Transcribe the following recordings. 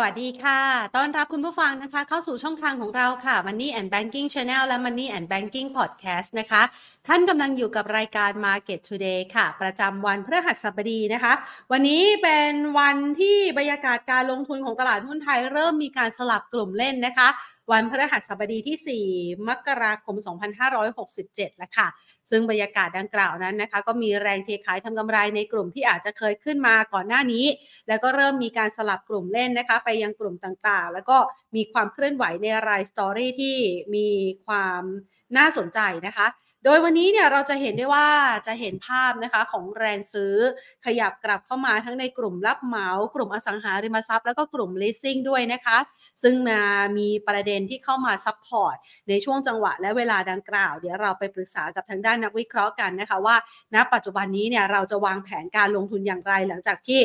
สวัสดีค่ะ ต้อนรับคุณผู้ฟังนะคะ เข้าสู่ช่องทางของเราค่ะ Money and Banking Channel และ Money and Banking Podcast นะคะ ท่านกำลังอยู่กับรายการ Market Today ค่ะ ประจำวันพฤหัสบดีนะคะ วันนี้เป็นวันที่บรรยากาศการลงทุนของตลาดหุ้นไทยเริ่มมีการสลับกลุ่มเล่นนะคะ วันพฤหัสบดีที่ 4 มกราคม 2567 แล้วค่ะ ซึ่งบรรยากาศดังกล่าวนั้นนะคะ ก็มีแรงเทขายทำกำไรในกลุ่มที่อาจจะเคยขึ้นมาก่อนหน้านี้ แล้วก็เริ่มมีการสลับกลุ่มเล่นนะคะ ไปยังกลุ่มต่างๆ แล้วก็มีความเคลื่อนไหวในราย story ที่มีความน่าสนใจนะคะ โดยวันนี้เนี่ยเราจะเห็นได้ว่าจะเห็นภาพนะคะของแรงซื้อขยับกลับเข้ามาทั้งในกลุ่มรับเหมากลุ่มอสังหาริมทรัพย์แล้วก็กลุ่ม leasing ด้วยนะคะ ซึ่งมามีประเด็นที่เข้ามา support ในช่วงจังหวะและเวลาดังกล่าว เดี๋ยวเราไปปรึกษากับทางด้านนักวิเคราะห์กันนะคะว่า ณ ปัจจุบันนี้เนี่ยเราจะวางแผนการลงทุนอย่างไรหลังจากที่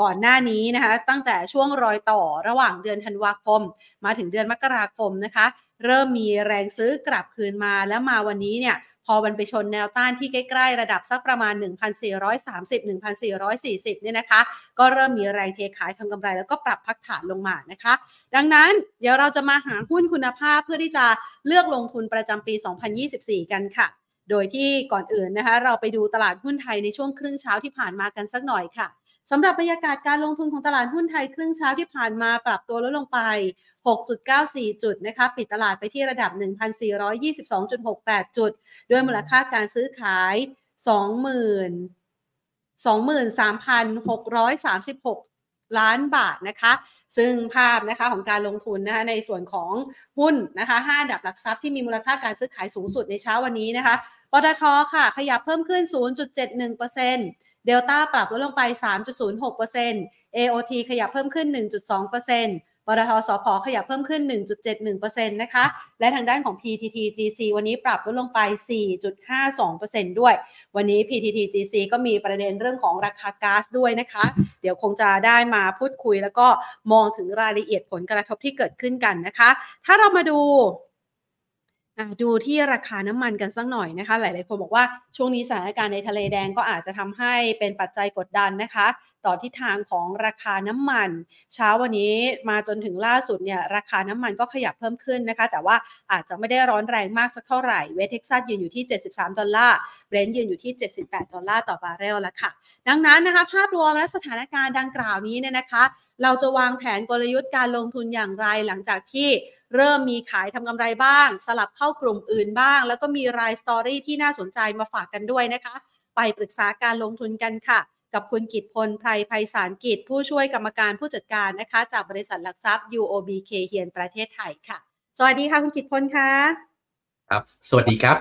ก่อนหน้านี้นะคะตั้งแต่ช่วงรอยต่อระหว่างเดือนธันวาคมมาถึงเดือนมกราคมนะคะ เริ่มมีแรงซื้อกลับคืนมาแล้วมาวันนี้เนี่ยพอมันไปชนแนวต้านที่ใกล้ ๆ ระดับสักประมาณ 1,430-1,440 เนี่ยนะคะ ก็เริ่มมีแรงเทขายทางกำไรแล้วก็ปรับพักฐานลงมานะคะ ดังนั้นเดี๋ยวเราจะมาหาหุ้นคุณภาพเพื่อที่จะเลือกลงทุนประจำปี 2024 กันค่ะ โดยที่ก่อนอื่นนะคะ เราไปดูตลาดหุ้นไทยในช่วงครึ่งเช้าที่ผ่านมากันสักหน่อยค่ะ สำหรับบรรยากาศการลงทุนของตลาดหุ้นไทยครึ่งเช้าที่ผ่านมาปรับตัวลดลงไป 6.94 จุดนะคะปิดตลาดไปที่ระดับ 1,422.68 จุด ด้วยมูลค่าการซื้อขาย 20,000 23,636 ล้านบาทนะคะ ซึ่งภาพนะคะของการลงทุนนะคะในส่วนของหุ้นนะคะ5ดับหลักทรัพย์ที่มีมูลค่าการซื้อขายสูงสุดในเช้าวันนี้นะคะปตทค่ะ ขยับเพิ่มขึ้น 0.71% เดลต้าปรับลดลงไป 3.06% AOT ขยับเพิ่มขึ้น 1.2%ปตทสพขยับเพิ่มขึ้น 1.71%นะคะ และทางด้านของ PTT GC วันนี้ปรับลดลงไป 4.52%ด้วย วันนี้ PTT GC ก็มีประเด็นเรื่องของราคาก๊าซด้วยนะคะ เดี๋ยวคงจะได้มาพูดคุยแล้วก็มองถึงรายละเอียดผลกระทบที่เกิดขึ้นกันนะคะ ถ้าเรามาดู ดูที่ราคาน้ำมันกันสักหน่อยนะคะ หลาย ๆ คนบอกว่าช่วงนี้สถานการณ์ในทะเลแดงก็อาจจะทำให้เป็นปัจจัยกดดันนะคะ ต่อทิศทางของราคาน้ำมัน เช้าวันนี้มาจนถึงล่าสุดเนี่ยราคาน้ำมันก็ขยับเพิ่มขึ้นนะคะ แต่ว่าอาจจะไม่ได้ร้อนแรงมากสักเท่าไหร่เวสต์เท็กซัสยืนอยู่ที่ 73 ดอลลาร์เบรนท์ยืนอยู่ที่ 78 ดอลลาร์ต่อบาร์เรลแล้วค่ะ ดังนั้นนะคะ ภาพรวมและสถานการณ์ดังกล่าวนี้เนี่ยนะคะ เราจะวางแผนกลยุทธ์การลงทุนอย่างไรหลังจากที่ เริ่มมีขายทำกำไรบ้าง สลับเข้ากลุ่มอื่นบ้าง แล้วก็มีราย story ที่น่าสนใจมาฝากกันด้วยนะคะ ไปปรึกษาการลงทุนกันค่ะ กับคุณกิตพลไพรไพศาลกิจ ผู้ช่วยกรรมการผู้จัดการนะคะ จากบริษัทหลักทรัพย์ UOB Kay Hian ประเทศไทยค่ะ สวัสดีค่ะคุณกิตพลค่ะครับ สวัสดีครับ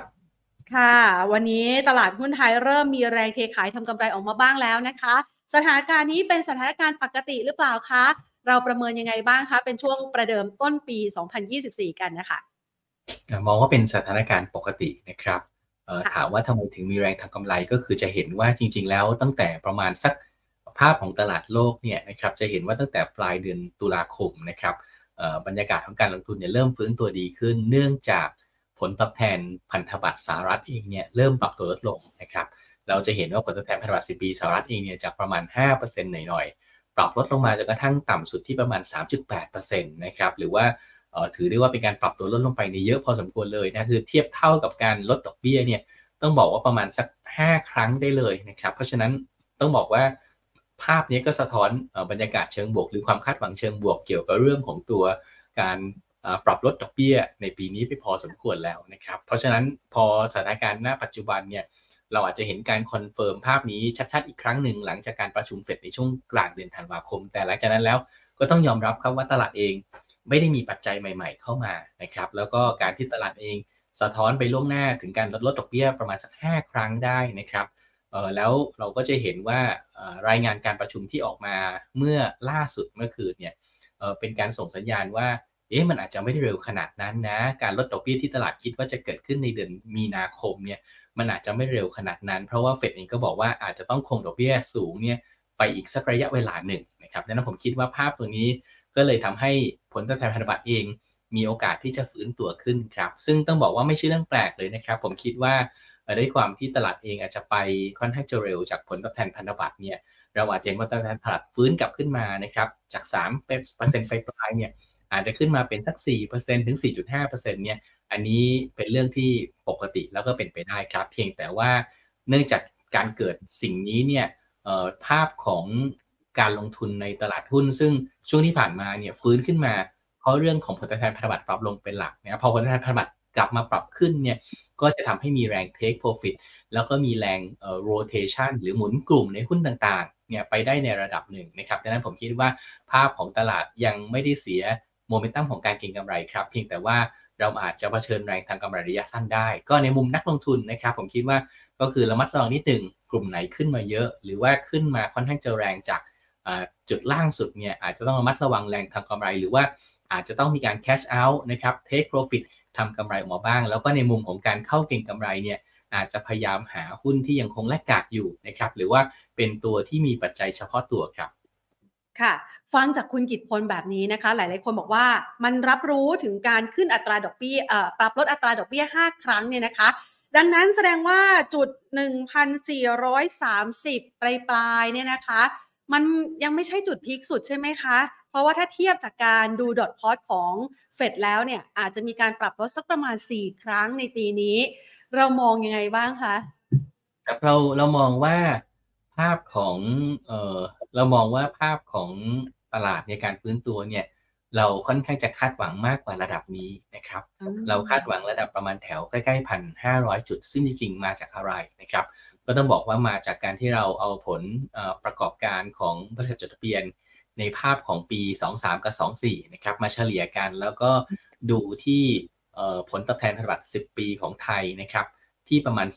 ค่ะ วันนี้ตลาดหุ้นไทยเริ่มมีแรงเทขายทำกำไรออกมาบ้างแล้วนะคะ สถานการณ์นี้เป็นสถานการณ์ปกติหรือเปล่าคะ เราประเมินยังไงบ้างคะ เป็นช่วงประเดิมต้นปี 2024 กันนะคะมองว่าเป็นสถานการณ์ปกตินะครับถามว่าทำไมถึงมีแรงทำกำไรก็คือจะเห็นว่าจริง ๆ แล้วตั้งแต่ประมาณสักภาพของตลาดโลกเนี่ยนะครับจะเห็นว่าตั้งแต่ปลายเดือนตุลาคมนะครับบรรยากาศของการลงทุนเนี่ยเริ่มฟื้นตัวดีขึ้น เนื่องจากผลตอบแทนพันธบัตรสหรัฐเองเนี่ยเริ่มปรับตัวลดลงนะครับเราจะเห็นว่าผลตอบแทนพันธบัตร10ปีสหรัฐเองเนี่ยจากประมาณ 5%หน่อยๆ ปรับลดลงมาจนกระทั่งต่ำสุดที่ประมาณ 3.8%นะครับหรือว่าถือได้ว่าเป็นการปรับตัวลดลงไปในเยอะพอสมควรเลยนะคือเทียบเท่ากับการลดดอกเบี้ยเนี่ยต้องบอกว่าประมาณสัก 5 ครั้งได้เลยนะครับเพราะฉะนั้นต้องบอกว่าภาพนี้ก็สะท้อนบรรยากาศเชิงบวก หรือความคาดหวังเชิงบวกเกี่ยวกับเรื่องของตัวการปรับลดดอกเบี้ยในปีนี้ไปพอสมควรแล้วนะครับเพราะฉะนั้นพอสถานการณ์ณปัจจุบันเนี่ย เราอาจจะเห็นการ confirm ภาพนี้ชัดๆอีกครั้งหนึ่งหลังจากการประชุมเฟดในช่วงกลางเดือนธันวาคม แต่หลังจากนั้นแล้วก็ต้องยอมรับครับว่าตลาดเองไม่ได้มีปัจจัยใหม่ๆเข้ามานะครับแล้วก็การที่ตลาดเองสะท้อนไปล่วงหน้าถึงการลดลดดอกเบี้ยประมาณสัก 5 ครั้งได้นะครับเออแล้วเราก็จะเห็นว่ารายงานการประชุมที่ออกมาเมื่อล่าสุดเมื่อคืนเนี่ยเออเป็นการส่งสัญญาณว่าเอ๊ะมันอาจจะไม่ได้เร็วขนาดนั้นนะ การลดดอกเบี้ยที่ตลาดคิดว่าจะเกิดขึ้นในเดือนมีนาคมเนี่ย มันอาจจะไม่เร็วขนาดนั้น เพราะว่าเฟดเองก็บอกว่าอาจจะต้องคงดอกเบี้ยสูงเนี่ยไปอีกสักระยะเวลาหนึ่งนะครับดังนั้นผมคิดว่าภาพตัวนี้ก็เลยทำให้ผลตอบแทนพันธบัตรเองมีโอกาสที่จะฟื้นตัวขึ้นครับ ซึ่งต้องบอกว่าไม่ใช่เรื่องแปลกเลยนะครับ ผมคิดว่าด้วยความที่ตลาดเองอาจจะไปค่อนข้างจะเร็วจากผลตอบแทนพันธบัตรเนี่ยเราอาจจะเห็นว่าตลาดตลาดฟื้นกลับขึ้นมานะครับจาก3เปอร์เซ็นต์ไปปลายเนี่ยอาจจะขึ้นมาเป็นสัก 4%ถึง 4.5%เนี่ย อันนี้เป็นเรื่องที่ปกติแล้วก็เป็นไปได้ครับ เพียงแต่ว่าเนื่องจากการเกิดสิ่งนี้เนี่ยภาพของการลงทุนในตลาดหุ้น ซึ่งช่วงที่ผ่านมาเนี่ยฟื้นขึ้นมา เพราะเรื่องของผลตอบแทนพันธบัตรปรับลงเป็นหลักนะพอผลตอบแทนพันธบัตรกลับมาปรับขึ้นเนี่ยก็จะทำให้มีแรง take profit แล้วก็มีแรง rotation หรือหมุนกลุ่มในหุ้นต่างๆเนี่ยไปได้ในระดับหนึ่งนะครับดังนั้นผมคิดว่าภาพของตลาดยังไม่ได้เสียโมเมนตัมของการเก็งกำไรครับ เพียงแต่ว่า เราอาจจะเผชิญแรงทางกำไรระยะสั้นได้ ก็ในมุมนักลงทุนนะครับ ผมคิดว่าก็คือระมัดระวังนิดหนึ่งกลุ่มไหนขึ้นมาเยอะ หรือว่าขึ้นมาค่อนข้างจะแรงจากจุดล่างสุดเนี่ยอาจจะต้องระมัดระวังแรงทางกำไร หรือว่าอาจจะต้องมีการ cash out นะครับ take profit ทำกำไรออกมาบ้าง แล้วก็ในมุมของการเข้าเก็งกำไรเนี่ยอาจจะพยายามหาหุ้นที่ยังคงแลกกาดอยู่นะครับหรือว่าเป็นตัวที่มีปัจจัยเฉพาะตัวครับ ค่ะ ฟังจากคุณกิตพลแบบนี้นะคะ หลาย ๆ คนบอกว่ามันรับรู้ถึงการขึ้นอัตราดอกเบี้ยปรับลดอัตราดอกเบี้ย 5 ครั้งเนี่ยนะคะ ดังนั้นแสดงว่าจุด 1,430 ปลายปลายเนี่ยนะคะ มันยังไม่ใช่จุดพีคสุดใช่ไหมคะ เพราะว่าถ้าเทียบจากการดูดอทพอตของเฟดแล้วเนี่ยอาจจะมีการปรับลดสักประมาณ 4 ครั้งในปีนี้ เรามองยังไงบ้างคะเราเรามองว่า ภาพของเออเรามองว่าภาพของตลาดในการฟื้นตัวเนี่ย เราค่อนข้างจะคาดหวังมากกว่าระดับนี้นะครับ เราคาดหวังระดับประมาณแถวใกล้ๆพันห้าร้อยจุด ซึ่งจริงๆมาจากอะไรนะครับ ก็ต้องบอกว่ามาจากการที่เราเอาผลประกอบการของบริษัทจดทะเบียนในภาพของปี 23 กับ 24 นะครับ มาเฉลี่ยกันแล้วก็ดูที่ผลตอบแทนพันธบัตร 10 ปีของไทยนะครับ ที่ประมาณ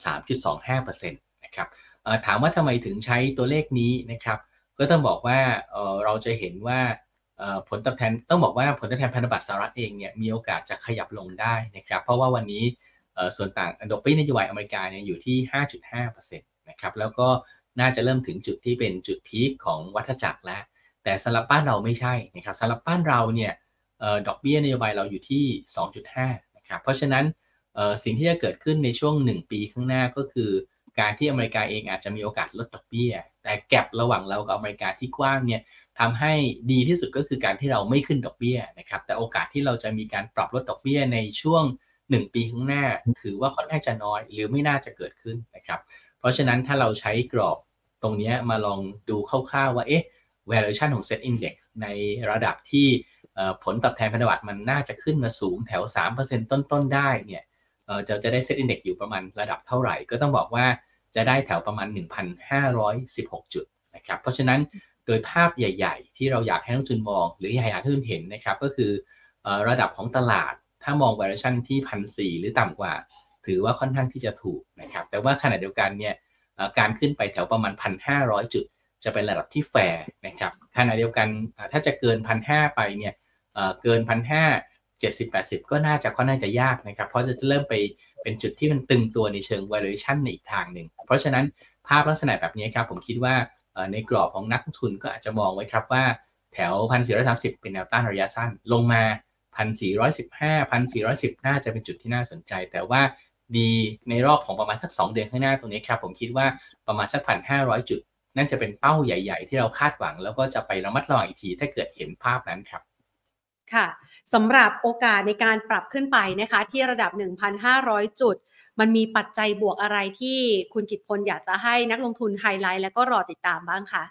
3.25%นะครับ ถามว่าทำไมถึงใช้ตัวเลขนี้นะครับ ก็ต้องบอกว่าเราจะเห็นว่าผลตอบแทนต้องบอกว่าผลตอบแทนพันธบัตรสหรัฐเองเนี่ยมีโอกาสจะขยับลงได้นะครับ เพราะว่าวันนี้ส่วนต่างดอกเบี้ยนโยบายอเมริกาเนี่ยอยู่ที่ 5.5%นะครับแล้วก็น่าจะเริ่มถึงจุดที่เป็นจุดพีคของวัฏจักรแล้ว แต่สำหรับบ้านเราไม่ใช่นะครับสำหรับบ้านเราเนี่ยดอกเบี้ยนโยบายเราอยู่ที่ 2.5นะครับเพราะฉะนั้นสิ่งที่จะเกิดขึ้นในช่วง 1 ปีข้างหน้าก็คือ การที่อเมริกาเองอาจจะมีโอกาสลดดอกเบี้ย แต่แกลบระหว่างเรากับอเมริกาที่กว้างเนี่ยทำให้ดีที่สุดก็คือการที่เราไม่ขึ้นดอกเบี้ยนะครับแต่โอกาสที่เราจะมีการปรับลดดอกเบี้ยในช่วง 1 ปีข้างหน้า ถือว่าค่อนข้างจะน้อย หรือไม่น่าจะเกิดขึ้นนะครับเพราะฉะนั้นถ้าเราใช้กรอบตรงนี้มาลองดูคร่าวๆว่าเอ๊ะ valuation ของ set index ในระดับที่ผลตอบแทนพันธบัตรมันน่าจะขึ้นมาสูงแถว 3%ต้นๆ ได้เนี่ยจะจะได้เซตอินเด็กซ์อยู่ประมาณระดับเท่าไหร่ ก็ต้องบอกว่า จะได้แถวประมาณ 1,516 จุดนะครับ เพราะฉะนั้นโดยภาพใหญ่ ๆ ที่เราอยากให้นักทุนมอง หรืออยากให้นักทุนเห็นนะครับ ก็คือระดับของตลาด ถ้ามอง valuation ที่พันสหรือต่ำกว่า ถือว่าค่อนข้างที่จะถูกนะครับ แต่ว่าขณะเดียวกันเนี่ยการขึ้นไปแถวประมาณ 1,500 จุด จะเป็นระดับที่แฟร์นะครับขณะเดียวกันถ้าจะเกิน 1,500 ไปเนี่ยเกิน 1,500 70 80 ก็น่าจะค่อนข้างจะยากนะครับ เพราะจะเริ่มไป เป็นจุดที่มันตึงตัวในเชิง valuation ในอีกทางหนึ่ง เพราะฉะนั้นภาพลักษณะแบบนี้ครับ ผมคิดว่าในกรอบของนักทุนก็อาจจะมองไว้ครับว่าแถว 1,430 เป็นแนวต้านระยะสั้น ลงมา 1,415 1,410 น่าจะเป็นจุดที่น่าสนใจ แต่ว่าดีในรอบของประมาณสัก 2 เดือนข้างหน้าตรงนี้ครับ ผมคิดว่าประมาณสัก 1,500 จุด นั่นจะเป็นเป้าใหญ่ ๆ ที่เราคาดหวัง แล้วก็จะไประมัดระวังอีกทีถ้าเกิดเห็นภาพนั้นครับ ค่ะสำหรับโอกาสในการปรับขึ้นไปนะคะที่ระดับ 1,500 จุด มันมีปัจจัยบวกอะไรที่คุณกิตพลอยากจะให้นักลงทุนไฮไลท์ และก็รอติดตามบ้างคะ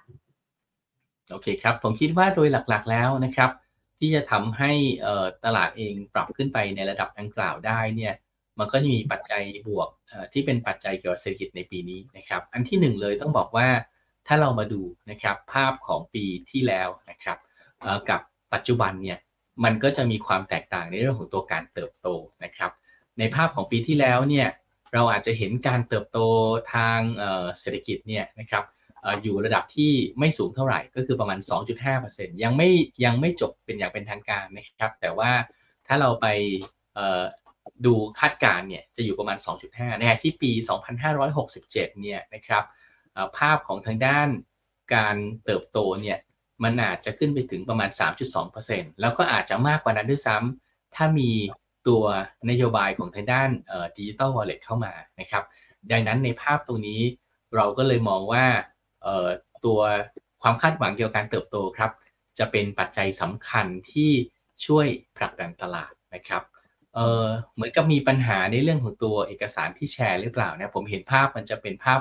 โอเคครับ ผมคิดว่าโดยหลักๆแล้วนะครับ ที่จะทำให้ตลาดเองปรับขึ้นไปในระดับดังกล่าวได้เนี่ยมันก็จะมีปัจจัยบวกที่เป็นปัจจัยเกี่ยวกับเศรษฐกิจในปีนี้นะครับอันที่หนึ่งเลยต้องบอกว่าถ้าเรามาดูนะครับภาพของปีที่แล้วนะครับกับปัจจุบันเนี่ย มันก็จะมีความแตกต่างในเรื่องของตัวการเติบโตนะครับ ในภาพของปีที่แล้วเนี่ยเราอาจจะเห็นการเติบโตทางเศรษฐกิจเนี่ยนะครับอยู่ระดับที่ไม่สูงเท่าไหร่ก็คือประมาณ 2.5%ยังไม่ยังไม่จบเป็นอย่างเป็นทางการนะครับ แต่ว่าถ้าเราไปดูคาดการเนี่ยจะอยู่ประมาณ 2.5 ในที่ปี 2567 เนี่ยนะครับภาพของทางด้านการเติบโตเนี่ย มันอาจจะขึ้นไปถึงประมาณ 3.2%แล้วก็อาจจะมากกว่านั้นด้วยซ้ำถ้ามีตัวนโยบายของทางด้านดิจิตอลวอลเล็ตเข้ามานะครับดังนั้นในภาพตรงนี้เราก็เลยมองว่าตัวความคาดหวังเกี่ยวกับการเติบโตครับ จะเป็นปัจจัยสำคัญที่ช่วยผลักดันตลาดนะครับเออเหมือนกับมีปัญหาในเรื่องของตัวเอกสารที่แชร์หรือเปล่านะผมเห็นภาพมันจะเป็นภาพ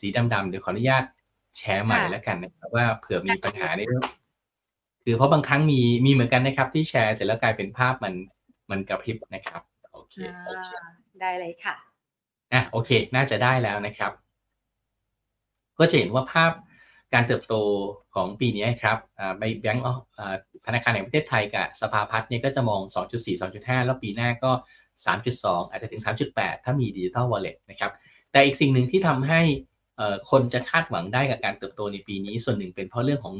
สีดำๆเดี๋ยวขออนุญาต แชร์ใหม่แล้วกันนะครับว่าเผื่อมีปัญหาในเรื่องคือเพราะบางครั้งมีมีเหมือนกันนะครับ ที่แชร์เสร็จแล้วกลายเป็นภาพมันมันกระพริบนะครับโอเคได้เลยค่ะอะโอเค น่าจะได้แล้วนะครับ ก็จะเห็นว่าภาพการเติบโตของปีนี้ครับใบแบงก์ธนาคารแห่งประเทศไทยกับสภาพัฒน์เนี่ยก็จะมอง 2.4 2.5 แล้วปีหน้าก็ 3.2 อาจจะถึง 3.8 ถ้ามีดิจิทัลวอลเล็ตนะครับ แต่อีกสิ่งหนึ่งที่ทำให้ คนจะคาดหวังได้กับการเติบโตในปีนี้ ส่วนหนึ่งเป็นเพราะเรื่องของ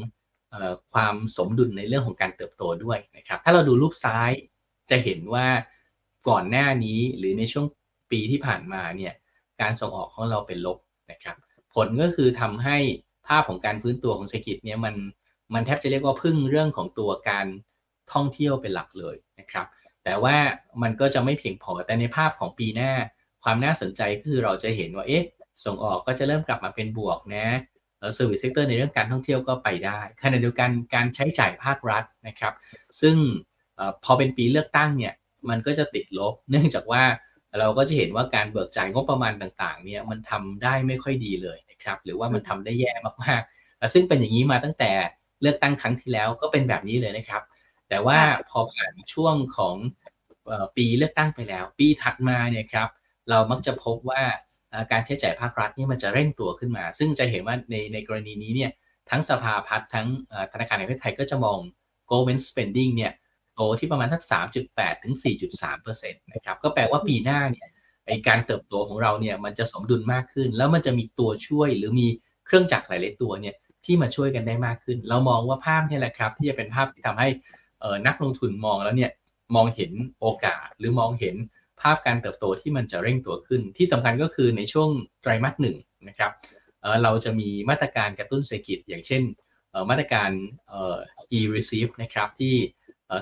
ความสมดุลในเรื่องของการเติบโตด้วยนะครับ ถ้าเราดูรูปซ้ายจะเห็นว่าก่อนหน้านี้หรือในช่วงปีที่ผ่านมาเนี่ยการส่งออกของเราเป็นลบนะครับ ผลก็คือทำให้ภาพของการฟื้นตัวของเศรษฐกิจเนี่ยมันมันแทบจะเรียกว่าพึ่งเรื่องของตัวการท่องเที่ยวเป็นหลักเลยนะครับ แต่ว่ามันก็จะไม่เพียงพอแต่ในภาพของปีหน้าความน่าสนใจคือเราจะเห็นว่าเอ๊ะ ส่งออกก็จะเริ่มกลับมาเป็นบวกนะ service sector ในเรื่องการท่องเที่ยวก็ไปได้ขณะเดียวกันการใช้จ่ายภาครัฐนะครับ ซึ่งพอเป็นปีเลือกตั้งเนี่ยมันก็จะติดลบ เนื่องจากว่าเราก็จะเห็นว่าการเบิกจ่ายงบประมาณต่างๆเนี่ยมันทำได้ไม่ค่อยดีเลยนะครับหรือว่ามันทำได้แย่มากๆซึ่งเป็นอย่างนี้มาตั้งแต่เลือกตั้งครั้งที่แล้วก็เป็นแบบนี้เลยนะครับ แต่ว่าพอผ่านช่วงของปีเลือกตั้งไปแล้ว ปีถัดมาเนี่ยครับเรามักจะพบว่า การใช้จ่ายภาครัฐนี่มันจะเร่งตัวขึ้นมา ซึ่งจะเห็นว่าในในกรณีนี้เนี่ยทั้งสภาพัฒน์ทั้งธนาคารแห่งประเทศไทยก็จะมอง government spending เนี่ยโตที่ประมาณทัก 3.8 ถึง 4.3%นะครับก็แปลว่าปีหน้าเนี่ยไอการเติบโตของเราเนี่ยมันจะสมดุลมากขึ้น แล้วมันจะมีตัวช่วยหรือมีเครื่องจักรหลายๆตัวเนี่ยที่มาช่วยกันได้มากขึ้น เรามองว่าภาพนี่แหละครับ ที่จะเป็นภาพที่ทำให้นักลงทุนมองแล้วเนี่ยมองเห็นโอกาสหรือมองเห็น ภาพการเติบโตที่มันจะเร่งตัวขึ้น ที่สำคัญก็คือในช่วงไตรมาสหนึ่งนะครับเราจะมีมาตรการกระตุ้นเศรษฐกิจ อย่างเช่นมาตรการ e-receive นะครับที่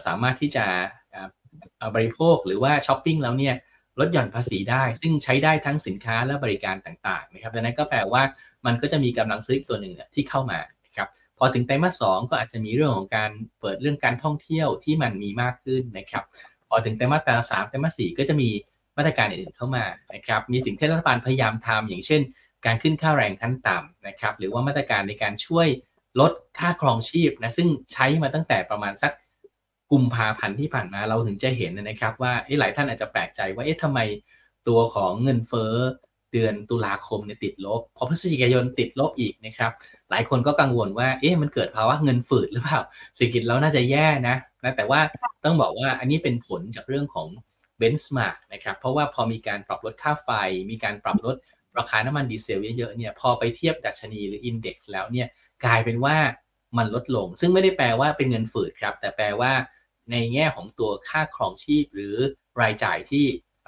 สามารถที่จะบริโภคหรือว่าช้อปปิ้งแล้วเนี่ยลดหย่อนภาษีได้ ซึ่งใช้ได้ทั้งสินค้าและบริการต่างๆนะครับดังนั้นก็แปลว่ามันก็จะมีกำลังซื้ออีกตัวหนึ่งที่เข้ามานะครับพอถึงไตรมาสสก็อาจจะมีเรื่องของการเปิดเรื่องการท่องเที่ยวที่มันมีมากขึ้นนะครับ พอถึงไตรมาสสามไตรมาสสี่ก็จะมีมาตรการอื่นๆเข้ามานะครับมีสิ่งที่รัฐบาลพยายามทำอย่างเช่น การขึ้นค่าแรงขั้นต่ำนะครับหรือว่ามาตรการในการช่วยลดค่าครองชีพนะซึ่งใช้มาตั้งแต่ประมาณสักกุมภาพันธ์ที่ผ่านมาเราถึงจะเห็นนะครับว่าหลายท่านอาจจะแปลกใจว่าเอ๊ะทำไมตัวของเงินเฟ้อเดือนตุลาคมเนี่ยติดลบ พอพฤศจิกายนติดลบอีกนะครับ หลายคนก็กังวลว่า เอ๊ะ มันเกิดภาวะเงินฝืดหรือเปล่า เศรษฐกิจเราน่าจะแย่นะ นะแต่ว่าต้องบอกว่าอันนี้เป็นผลจากเรื่องของเบนช์มาร์กนะครับเพราะว่าพอมีการปรับลดค่าไฟ มีการปรับลดราคาน้ำมันดีเซลเยอะๆเนี่ยพอไปเทียบดัชนีหรืออินเด็กซ์แล้วเนี่ยกลายเป็นว่ามันลดลง ซึ่งไม่ได้แปลว่าเป็นเงินฝืดครับ แต่แปลว่าในแง่ของตัวค่าครองชีพหรือรายจ่ายที่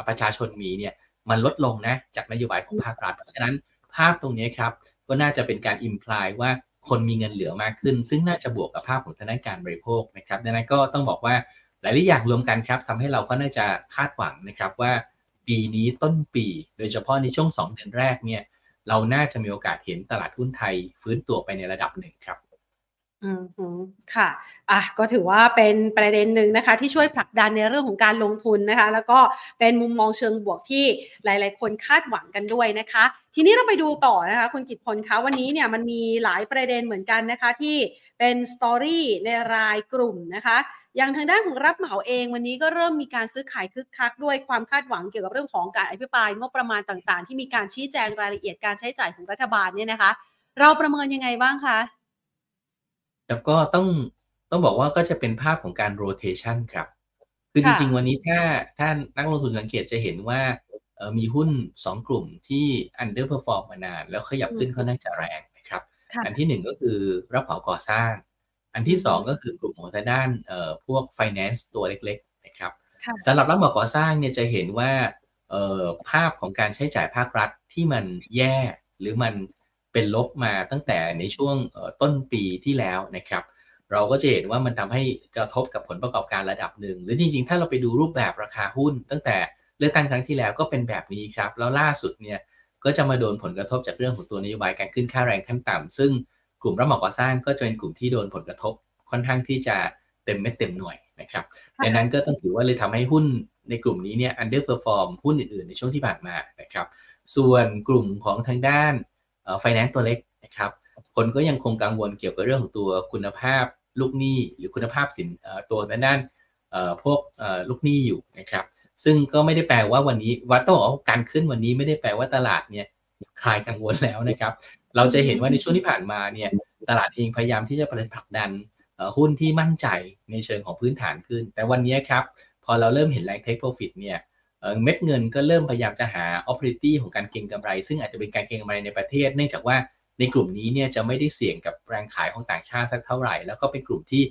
ประชาชนมีเนี่ยมันลดลงนะจากนโยบายของภาครัฐเพราะฉะนั้นภาพตรงนี้ครับก็น่าจะเป็นการอิมพลายว่า คนมีเงินเหลือมากขึ้น ซึ่งน่าจะบวกกับภาพของทางด้านการบริโภคนะครับดังนั้นก็ต้องบอกว่าหลายๆอย่างรวมกันครับทำให้เราก็น่าจะคาดหวังนะครับว่าปีนี้ต้นปี โดยเฉพาะในช่วง 2 เดือนแรกเนี่ยเราน่าจะมีโอกาสเห็นตลาดหุ้นไทยฟื้นตัวไปในระดับหนึ่งครับ อืมค่ะอะก็ถือว่าเป็นประเด็นหนึ่งนะคะ ที่ช่วยผลักดันในเรื่องของการลงทุนนะคะ แล้วก็เป็นมุมมองเชิงบวกที่หลาย ๆ คนคาดหวังกันด้วยนะคะ ทีนี้เราไปดูต่อนะคะคุณกิตพลคะวันนี้เนี่ยมันมีหลายประเด็นเหมือนกันนะคะ ที่เป็นสตอรี่ในรายกลุ่มนะคะอย่างทางด้านของรับเหมาเองวันนี้ก็เริ่มมีการซื้อขายคึกคักด้วยความคาดหวังเกี่ยวกับเรื่องของการอภิปรายงบประมาณต่าง ๆ ที่มีการชี้แจงรายละเอียดการใช้จ่ายของรัฐบาลเนี่ยนะคะ เราประเมินยังไงบ้างคะ แล้วก็ต้องต้องบอกว่าก็จะเป็นภาพของการโรเทชันครับ คือจริงๆ วันนี้ถ้าถ้านักลงทุนสังเกตจะเห็นว่ามีหุ้น 2 กลุ่มที่ underperform มานาน แล้วขยับขึ้นเขาน่าจะแรงนะครับ อันที่ 1 ก็คือรับเหมาก่อสร้าง อันที่ 2 ก็คือกลุ่มของทางด้านพวก finance ตัวเล็กๆนะครับสำหรับรับเหมาก่อสร้างเนี่ยจะเห็นว่าภาพของการใช้จ่ายภาครัฐที่มันแย่หรือมัน เป็นลบมาตั้งแต่ในช่วงต้นปีที่แล้วนะครับเราก็จะเห็นว่ามันทำให้กระทบกับผลประกอบการระดับหนึ่ง หรือจริงๆ ถ้าเราไปดูรูปแบบราคาหุ้น ตั้งแต่เลือกตั้งครั้งที่แล้วก็เป็นแบบนี้ครับ แล้วล่าสุดเนี่ยก็จะมาโดนผลกระทบจากเรื่องของตัวนโยบายการขึ้นค่าแรงขั้นต่ำซึ่งกลุ่มรับเหมาก่อสร้างก็จะเป็นกลุ่มที่โดนผลกระทบค่อนข้างที่จะเต็มเม็ดเต็มหน่วยนะครับดังนั้นก็ต้องถือว่าเลยทำให้หุ้นในกลุ่มนี้เนี่ย underperform หุ้นอื่นๆ ในช่วงที่ผ่านมานะครับ ส่วนกลุ่มของทางด้าน ไฟแนนซ์ตัวเล็กนะครับ คนก็ยังคงกังวลเกี่ยวกับเรื่องของตัวคุณภาพลูกหนี้หรือคุณภาพสินตัวด้านพวกลูกหนี้อยู่นะครับ ซึ่งก็ไม่ได้แปลว่าวันนี้วัดต้องบอกาการขึ้นวันนี้ไม่ได้แปลว่าตลาดเนี่ยคลายกังวลแล้วนะครับ เราจะเห็นว่าในช่วงที่ผ่านมาเนี่ยตลาดเองพยายามที่จะผลักดันหุ้นที่มั่นใจในเชิงของพื้นฐานขึ้น แต่วันนี้ครับ พอเราเริ่มเห็นแรงเทคโปรฟิตเนี่ย เม็ดเงินก็เริ่มพยายามจะหา opportunity ของการเก็งกำไร ซึ่งอาจจะเป็นการเก็งกำไรในประเทศ เนื่องจากว่าในกลุ่มนี้เนี่ยจะไม่ได้เสี่ยงกับแรงขายของต่างชาติสักเท่าไหร่ แล้วก็เป็นกลุ่มที่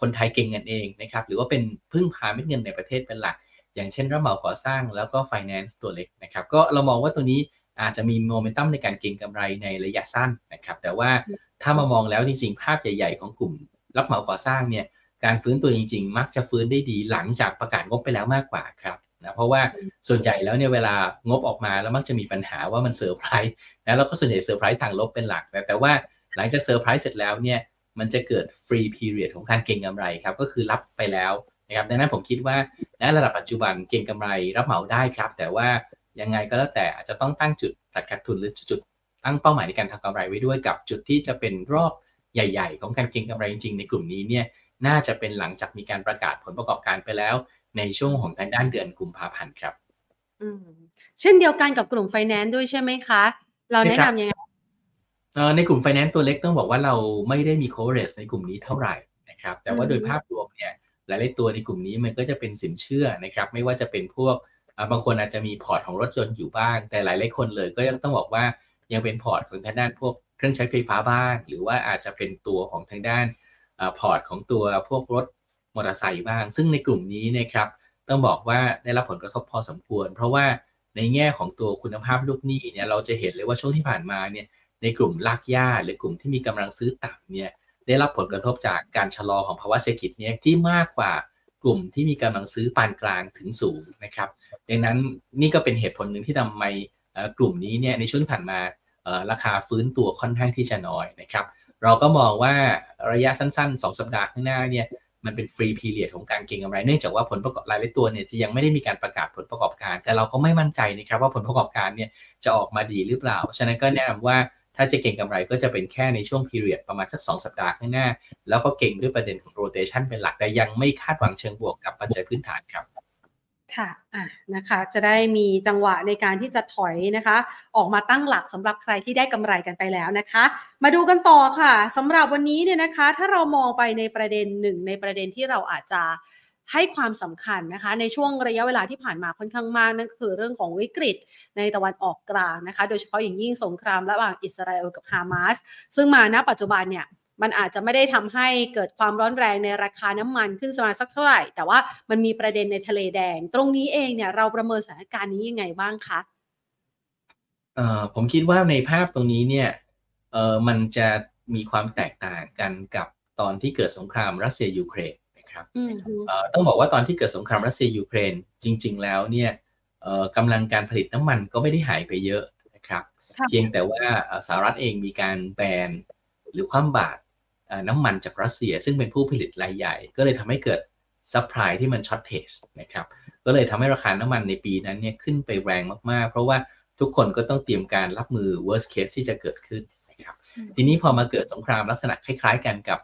คนไทยเก่งกันเองนะครับ หรือว่าเป็นพึ่งพาเม็ดเงินในประเทศเป็นหลัก อย่างเช่นรับเหมาก่อสร้างแล้วก็ finance ตัวเล็กนะครับ ก็เรามองว่าตัวนี้อาจจะมีโมเมนตัมในการเก็งกำไรในระยะสั้นนะครับ แต่ว่าถ้ามามองแล้วจริงๆ ภาพใหญ่ๆ ของกลุ่มรับเหมาก่อสร้างเนี่ย การฟื้นตัวจริงๆ มักจะฟื้นได้ดีหลังจากประกาศงบไปแล้วมากกว่าครับ นะเพราะว่าส่วนใหญ่แล้วเนี่ยเวลางบออกมาแล้วมักจะมีปัญหาว่ามันเซอร์ไพรส์นะแล้วก็ส่วนใหญ่เซอร์ไพรส์ทางลบเป็นหลักแต่แต่ว่าหลังจากเซอร์ไพรส์เสร็จแล้วเนี่ยมันจะเกิด free period ของการเก็งกำไรครับก็คือรับไปแล้วนะครับดังนั้นผมคิดว่าณระดับปัจจุบันเก็งกำไรรับเหมาได้ครับ แต่ว่ายังไงก็แล้วแต่อาจจะต้องตั้งจุดตัดขาดทุนหรือจุดตั้งเป้าหมายในการทำกำไรไว้ด้วยกับจุดที่จะเป็นรอบใหญ่ ๆ ของการเก็งกำไรจริงๆในกลุ่มนี้เนี่ยน่าจะเป็นหลังจากมีการประกาศผลประกอบการไปแล้ว ในช่วงของทางด้านเดือนกุมภาพันธ์ครับเช่นเดียวกันกับกลุ่มไฟแนนซ์ด้วยใช่ไหมคะ เราแนะนำยังไงในกลุ่มไฟแนนซ์ตัวเล็กต้องบอกว่าเราไม่ได้มีโคเรสในกลุ่มนี้เท่าไหร่นะครับ แต่ว่าโดยภาพรวมเนี่ยหลายๆตัวในกลุ่มนี้มันก็จะเป็นสินเชื่อนะครับ ไม่ว่าจะเป็นพวกบางคนอาจจะมีพอร์ตของรถยนต์อยู่บ้าง แต่หลายหลายคนเลยก็ยังต้องบอกว่ายังเป็นพอร์ตของทางด้านพวกเครื่องใช้ไฟฟ้าบ้าง หรือว่าอาจจะเป็นตัวของทางด้านพอร์ตของตัวพวกรถ มอเตอร์ไซค์บ้าง ซึ่งในกลุ่มนี้นะครับต้องบอกว่าได้รับผลกระทบพอสมควร เพราะว่าในแง่ของตัวคุณภาพลูกหนี้เนี่ยเราจะเห็นเลยว่าช่วงที่ผ่านมาเนี่ยในกลุ่มลากย่าหรือกลุ่มที่มีกำลังซื้อต่ำเนี่ยได้รับผลกระทบจากการชะลอของภาวะเศรษฐกิจเนี่ยที่มากกว่ากลุ่มที่มีกำลังซื้อปานกลางถึงสูงนะครับดังนั้นนี่ก็เป็นเหตุผลหนึ่งที่ทำไมกลุ่มนี้เนี่ยในช่วงผ่านมาราคาฟื้นตัวค่อนข้างที่จะน้อยนะครับ เราก็มองว่าระยะสั้นๆ 2 สัปดาห์ข้างหน้าเนี่ย มันเป็นฟรีพีเรียดของการเก็งกำไรเนื่องจากว่าผลประกอบรายละตัวเนี่ยจะยังไม่ได้มีการประกาศผลประกอบการ แต่เราก็ไม่มั่นใจนะครับว่าผลประกอบการเนี่ยจะออกมาดีหรือเปล่า ฉะนั้นก็แนะนำว่าถ้าจะเก่งกำไรก็จะเป็นแค่ในช่วงพีเรียดประมาณสัก 2 สัปดาห์ข้างหน้า แล้วก็เก่งด้วยประเด็นของโรเตชันเป็นหลักแต่ยังไม่คาดหวังเชิงบวกกับปัจจัยพื้นฐานครับ ค่ะอะนะคะ จะได้มีจังหวะในการที่จะถอยนะคะ ออกมาตั้งหลักสำหรับใครที่ได้กำไรกันไปแล้วนะคะ มาดูกันต่อค่ะสำหรับวันนี้เนี่ยนะคะ ถ้าเรามองไปในประเด็นหนึ่งในประเด็นที่เราอาจจะให้ความสำคัญนะคะ ในช่วงระยะเวลาที่ผ่านมาค่อนข้างมาก นั่นก็คือเรื่องของวิกฤตในตะวันออกกลางนะคะ โดยเฉพาะอย่างยิ่งสงครามระหว่างอิสราเอลกับฮามาสซึ่งมาณปัจจุบันเนี่ย มันอาจจะไม่ได้ทำให้เกิดความร้อนแรงในราคาน้ำมันขึ้นสมาสักเท่าไหร่ แต่ว่ามันมีประเด็นในทะเลแดง ตรงนี้เองเนี่ยเราประเมินสถานการณ์นี้ยังไงบ้างคะเอ่อผมคิดว่าในภาพตรงนี้เนี่ยเอ่อมันจะมีความแตกต่างกันกับตอนที่เกิดสงครามรัสเซียยูเครนครับต้องบอกว่าตอนที่เกิดสงครามรัสเซียยูเครนจริง ๆ แล้วเนี่ยกำลังการผลิตน้ำมันก็ไม่ได้หายไปเยอะนะครับ เพียงแต่ว่าสหรัฐเองมีการแบนหรือคว่ำบาตร น้ำมันจากรัสเซีย ซึ่งเป็นผู้ผลิตรายใหญ่ ก็เลยทำให้เกิด supply ที่มัน shortage นะครับก็เลยทำให้ราคาน้ำมันในปีนั้นเนี่ยขึ้นไปแรงมากๆ เพราะว่าทุกคนก็ต้องเตรียมการรับมือ worst case ที่จะเกิดขึ้นนะครับทีนี้พอมาเกิดสงครามลักษณะคล้าย ๆ กันกับ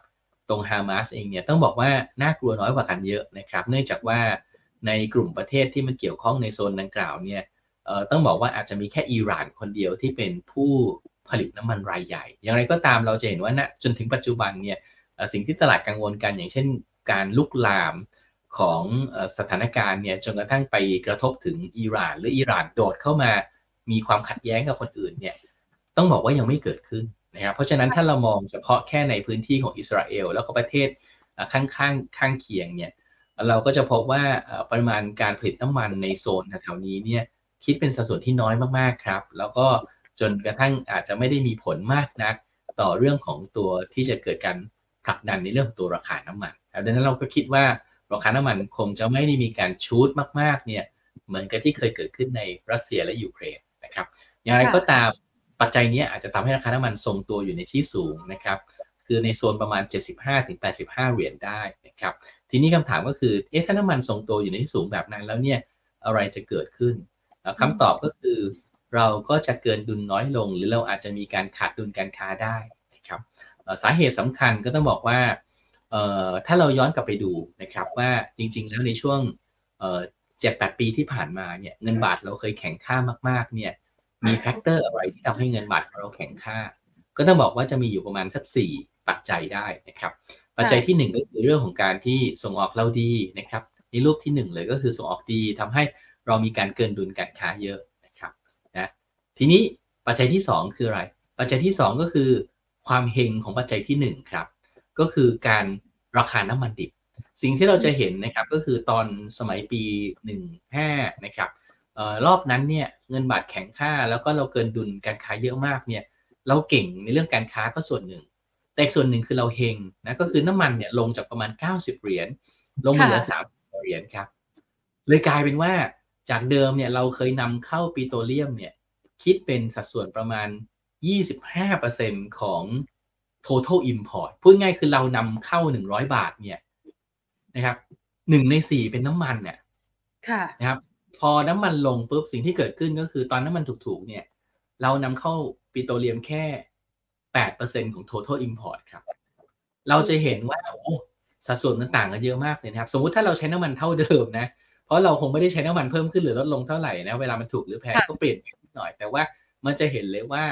ตรงฮามาสเองเนี่ยต้องบอกว่าน่ากลัวน้อยกว่ากันเยอะนะครับ เนื่องจากว่าในกลุ่มประเทศที่มันเกี่ยวข้องในโซนดังกล่าวเนี่ยต้องบอกว่าอาจจะมีแค่อิหร่านคนเดียวที่เป็นผู้ ผลิตน้ำมันรายใหญ่ อย่างไรก็ตามเราจะเห็นว่าณจนถึงปัจจุบันเนี่ยสิ่งที่ตลาดกังวลกันอย่างเช่น การลุกลามของสถานการณ์เนี่ยจนกระทั่งไปกระทบถึงอิหร่าน หรืออิหร่านโดดเข้ามามีความขัดแย้งกับคนอื่นเนี่ยต้องบอกว่ายังไม่เกิดขึ้นะครับเพราะฉะนั้นถ้าเรามองเฉพาะแค่ในพื้นที่ของอิสราเอลแล้วก็ประเทศข้างๆข้างเคียงเนี่ยเราก็จะพบว่าปริมาณการผลิตน้ำมันในโซนแถวนี้เนี่ยคิดเป็นสัดส่วนที่น้อยมากๆครับ แล้วก็ จนกระทั่งอาจจะไม่ได้มีผลมากนัก ต่อเรื่องของตัวที่จะเกิดการผลักดันในเรื่องตัวราคาน้ำมันดังนั้นเราก็คิดว่าราคาน้ำมันคงจะไม่ได้มีการชูดมากๆเนี่ยเหมือนกับที่เคยเกิดขึ้นในรัสเซียและยูเครนนะครับ อย่างไรก็ตามปัจจัยนี้อาจจะทำให้ราคาน้ำมันทรงตัวอยู่ในที่สูงนะครับ คือในโซนประมาณ 75-85 เหรียญได้นะครับ ทีนี้คำถามก็คือเอ๊ะถ้าน้ำมันทรงตัวอยู่ในที่สูงแบบนั้นแล้วเนี่ยอะไรจะเกิดขึ้นคำตอบก็คือ เราก็จะเกินดุลน้อยลง หรือเราอาจจะมีการขาดดุลการค้าได้นะครับสาเหตุสำคัญก็ต้องบอกว่าถ้าเราย้อนกลับไปดูนะครับว่าจริง ๆ แล้วในช่วงเจ็ดแปดปีที่ผ่านมาเนี่ยเงินบาทเราเคยแข็งค่ามากๆเนี่ยมี factor อะไรที่ทำให้เงินบาทเราแข็งค่า ก็ต้องบอกว่าจะมีอยู่ประมาณสักสี่ปัจจัยได้นะครับ ปัจจัยที่หนึ่งก็คือเรื่องของการที่ส่งออกเราดีนะครับในรูปที่หนึ่งเลยก็คือส่งออกดีทำให้เรามีการเกินดุลการค้าเยอะ ทีนี้ปัจจัยที่สองคืออะไร ปัจจัยที่สองก็คือความเฮงของปัจจัยที่หนึ่งครับ ก็คือการราคาน้ำมันดิบ สิ่งที่เราจะเห็นนะครับก็คือตอนสมัยปี 15 นะครับรอบนั้นเนี่ยเงินบาทแข็งค่าแล้วก็เราเกินดุลการค้าเยอะมากเนี่ยเราเก่งในเรื่องการค้าก็ส่วนหนึ่ง แต่ส่วนหนึ่งคือเราเฮงนะก็คือน้ำมันเนี่ยลงจากประมาณ 90 เหรียญลงเหลือ30เหรียญครับเลยกลายเป็นว่าจากเดิมเนี่ยเราเคยนำเข้าปิโตรเลียมเนี่ย คิดเป็นสัดส่วนประมาณ 25%ของ total import พูดง่ายคือเรานำเข้า 100 บาทเนี่ยนะครับหนึ่งในสี่เป็นน้ำมันเนี่ยนะครับพอน้ำมันลงปุ๊บสิ่งที่เกิดขึ้นก็คือตอนน้ำมันถูกๆเนี่ย เรานำเข้าปิโตรเลียมแค่แปดเปอร์เซ็นของ total import ครับ เราจะเห็นว่าโอ้สัดส่วนมันต่างกันเยอะมากเลยนะครับ สมมุติถ้าเราใช้น้ำมันเท่าเดิมนะ เพราะเราคงไม่ได้ใช้น้ำมันเพิ่มขึ้นหรือลดลงเท่าไหร่นะ เวลามันถูกหรือแพงก็เปลี่ยนนิด หน่อย แต่ว่ามันจะเห็นเลยว่า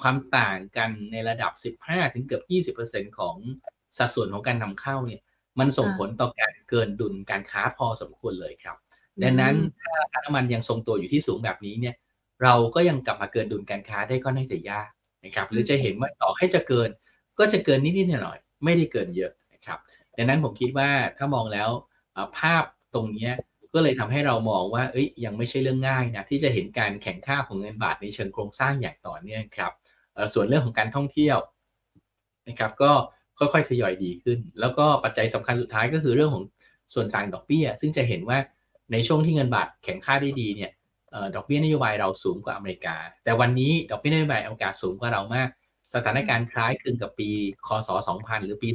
ความต่างกันในระดับ 15 ถึงเกือบ 20%ของสัดส่วนของการนำเข้าเนี่ยมันส่งผลต่อการเกินดุลการค้าพอสมควรเลยครับ ดังนั้นถ้าราคาน้ำมันยังทรงตัวอยู่ที่สูงแบบนี้เนี่ยเราก็ยังกลับมาเกินดุลการค้าได้ก็น่าจะยากนะครับหรือจะเห็นว่าต่อให้จะเกิน ก็จะเกินนิดๆหน่อยๆไม่ได้เกินเยอะนะครับดังนั้นผมคิดว่าถ้ามองแล้วภาพตรงนี้ ก็เลยทำให้เรามองว่าเอ้ยยังไม่ใช่เรื่องง่ายนะที่จะเห็นการแข่งค่าของเงินบาทในเชิงโครงสร้างอย่างต่อเนื่องครับส่วนเรื่องของการท่องเที่ยวนะครับก็ค่อยๆทยอยดีขึ้น แล้วก็ปัจจัยสำคัญสุดท้ายก็คือเรื่องของส่วนต่างดอกเบี้ย ซึ่งจะเห็นว่าในช่วงที่เงินบาทแข็งค่าได้ดีเนี่ยดอกเบี้ยนโยบายเราสูงกว่าอเมริกา แต่วันนี้ดอกเบี้ยนโยบายอเมริกาสูงกว่าเรามาก สถานการณ์คล้ายคลึงกับปี คศ 2000 หรือปี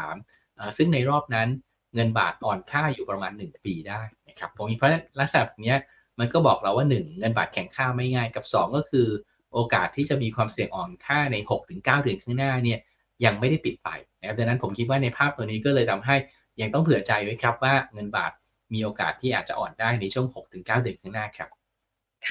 2543 ซึ่งในรอบนั้น เงินบาทอ่อนค่าอยู่ประมาณ 1 ปีได้นะครับผมเพราะลักษณะนี้มันก็บอกเราว่า 1 เงินบาทแข็งค่าไม่ง่ายกับ 2 ก็คือ โอกาสที่จะมีความเสี่ยงอ่อนค่าใน 6-9 เดือนข้างหน้าเนี่ยยังไม่ได้ปิดไปนะครับดังนั้นผมคิดว่าในภาพตัวนี้ก็เลยทำให้ยังต้องเผื่อใจไว้ครับว่าเงินบาทมีโอกาสที่อาจจะอ่อนได้ในช่วง 6-9 เดือนข้างหน้าครับ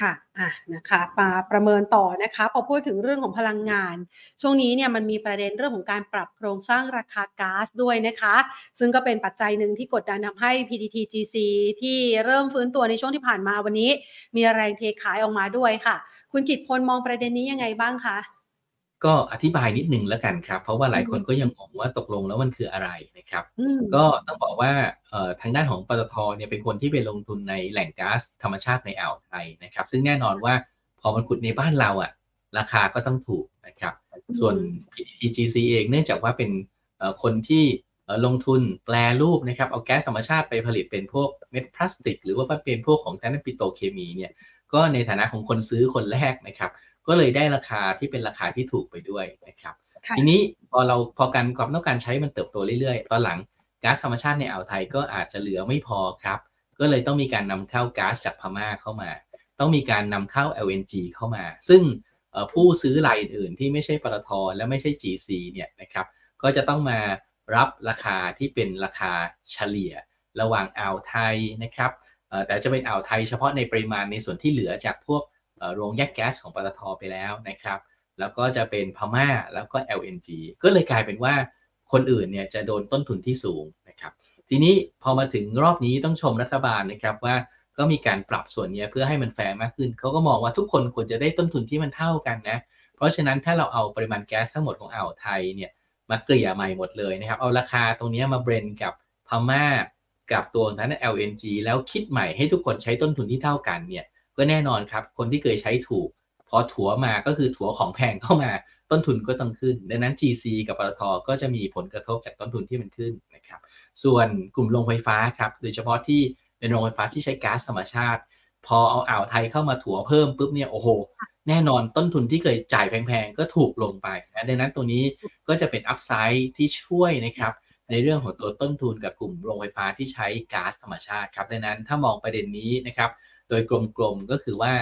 ค่ะอะนะคะมาประเมินต่อนะคะ พอพูดถึงเรื่องของพลังงาน ช่วงนี้เนี่ยมันมีประเด็นเรื่องของการปรับโครงสร้างราคาก๊าซด้วยนะคะ ซึ่งก็เป็นปัจจัยหนึ่งที่กดดันทำให้ PTTGC ที่เริ่มฟื้นตัวในช่วงที่ผ่านมาวันนี้ มีแรงเทขายออกมาด้วยค่ะ คุณกิตพลมองประเด็นนี้ยังไงบ้างคะ ก็อธิบายนิดนึงแล้วกันครับ เพราะว่าหลายคนก็ยังงงว่าตกลงแล้วมันคืออะไรนะครับ ก็ต้องบอกว่าทางด้านของปตทเนี่ยเป็นคนที่ไปลงทุนในแหล่งก๊าซธรรมชาติในอ่าวไทยนะครับ ซึ่งแน่นอนว่าพอมันขุดในบ้านเราอะราคาก็ต้องถูกนะครับ ส่วน PTTGC เองเนื่องจากว่าเป็นคนที่ลงทุนแปลรูปนะครับ เอาแก๊สธรรมชาติไปผลิตเป็นพวกเม็ดพลาสติก หรือว่าเป็นพวกของแทนปิโตเคมีเนี่ยก็ในฐานะของคนซื้อคนแรกนะครับ ก็เลยได้ราคาที่เป็นราคาที่ถูกไปด้วยนะครับ ทีนี้พอเราพอการความต้องการใช้มันเติบโตเรื่อยๆ ตอนหลังก๊าซธรรมชาติในอ่าวไทยก็อาจจะเหลือไม่พอครับ ก็เลยต้องมีการนำเข้าก๊าซจากพม่าเข้ามา ต้องมีการนำเข้า LNG เข้ามา ซึ่งผู้ซื้อรายอื่นๆที่ไม่ใช่ปตทและไม่ใช่ GC เนี่ยนะครับ ก็จะต้องมารับราคาที่เป็นราคาเฉลี่ยระหว่างอ่าวไทยนะครับแต่จะเป็นอ่าวไทยเฉพาะในปริมาณในส่วนที่เหลือจากพวก โรงแยกแก๊สของปตทไปแล้วนะครับแล้วก็จะเป็นพม่าแล้วก็ LNG ก็เลยกลายเป็นว่าคนอื่นเนี่ยจะโดนต้นทุนที่สูงนะครับทีนี้พอมาถึงรอบนี้ต้องชมรัฐบาลนะครับว่าก็มีการปรับส่วนนี้เพื่อให้มันแฟร์มากขึ้น เขาก็มองว่าทุกคนควรจะได้ต้นทุนที่มันเท่ากันนะ เพราะฉะนั้นถ้าเราเอาปริมาณแก๊สทั้งหมดของอ่าวไทยเนี่ยมาเกลี่ยใหม่หมดเลยนะครับ เอาราคาตรงนี้มา blend กับพม่ากับตัวนั้น LNG แล้วคิดใหม่ให้ทุกคนใช้ต้นทุนที่เท่ากันเนี่ย ก็แน่นอนครับ คนที่เคยใช้ถูก พอถัวมาก็คือถัวของแพงเข้ามาต้นทุนก็ต้องขึ้น ดังนั้น GC กับปตทก็จะมีผลกระทบจากต้นทุนที่มันขึ้นนะครับ ส่วนกลุ่มโรงไฟฟ้าครับ โดยเฉพาะที่เป็นโรงไฟฟ้าที่ใช้ก๊าซธรรมชาติ พอเอาอ่าวไทยเข้ามาถัวเพิ่มปุ๊บเนี่ยโอ้โห แน่นอนต้นทุนที่เคยจ่ายแพงๆ ก็ถูกลงไปนะดังนั้นตัวนี้ก็จะเป็นอัพไซด์ที่ช่วยนะครับ ในเรื่องของตัวต้นทุนกับกลุ่มโรงไฟฟ้าที่ใช้ก๊าซธรรมชาติครับดังนั้นถ้ามองประเด็นนี้นะครับ โดยกลมๆก็คือว่า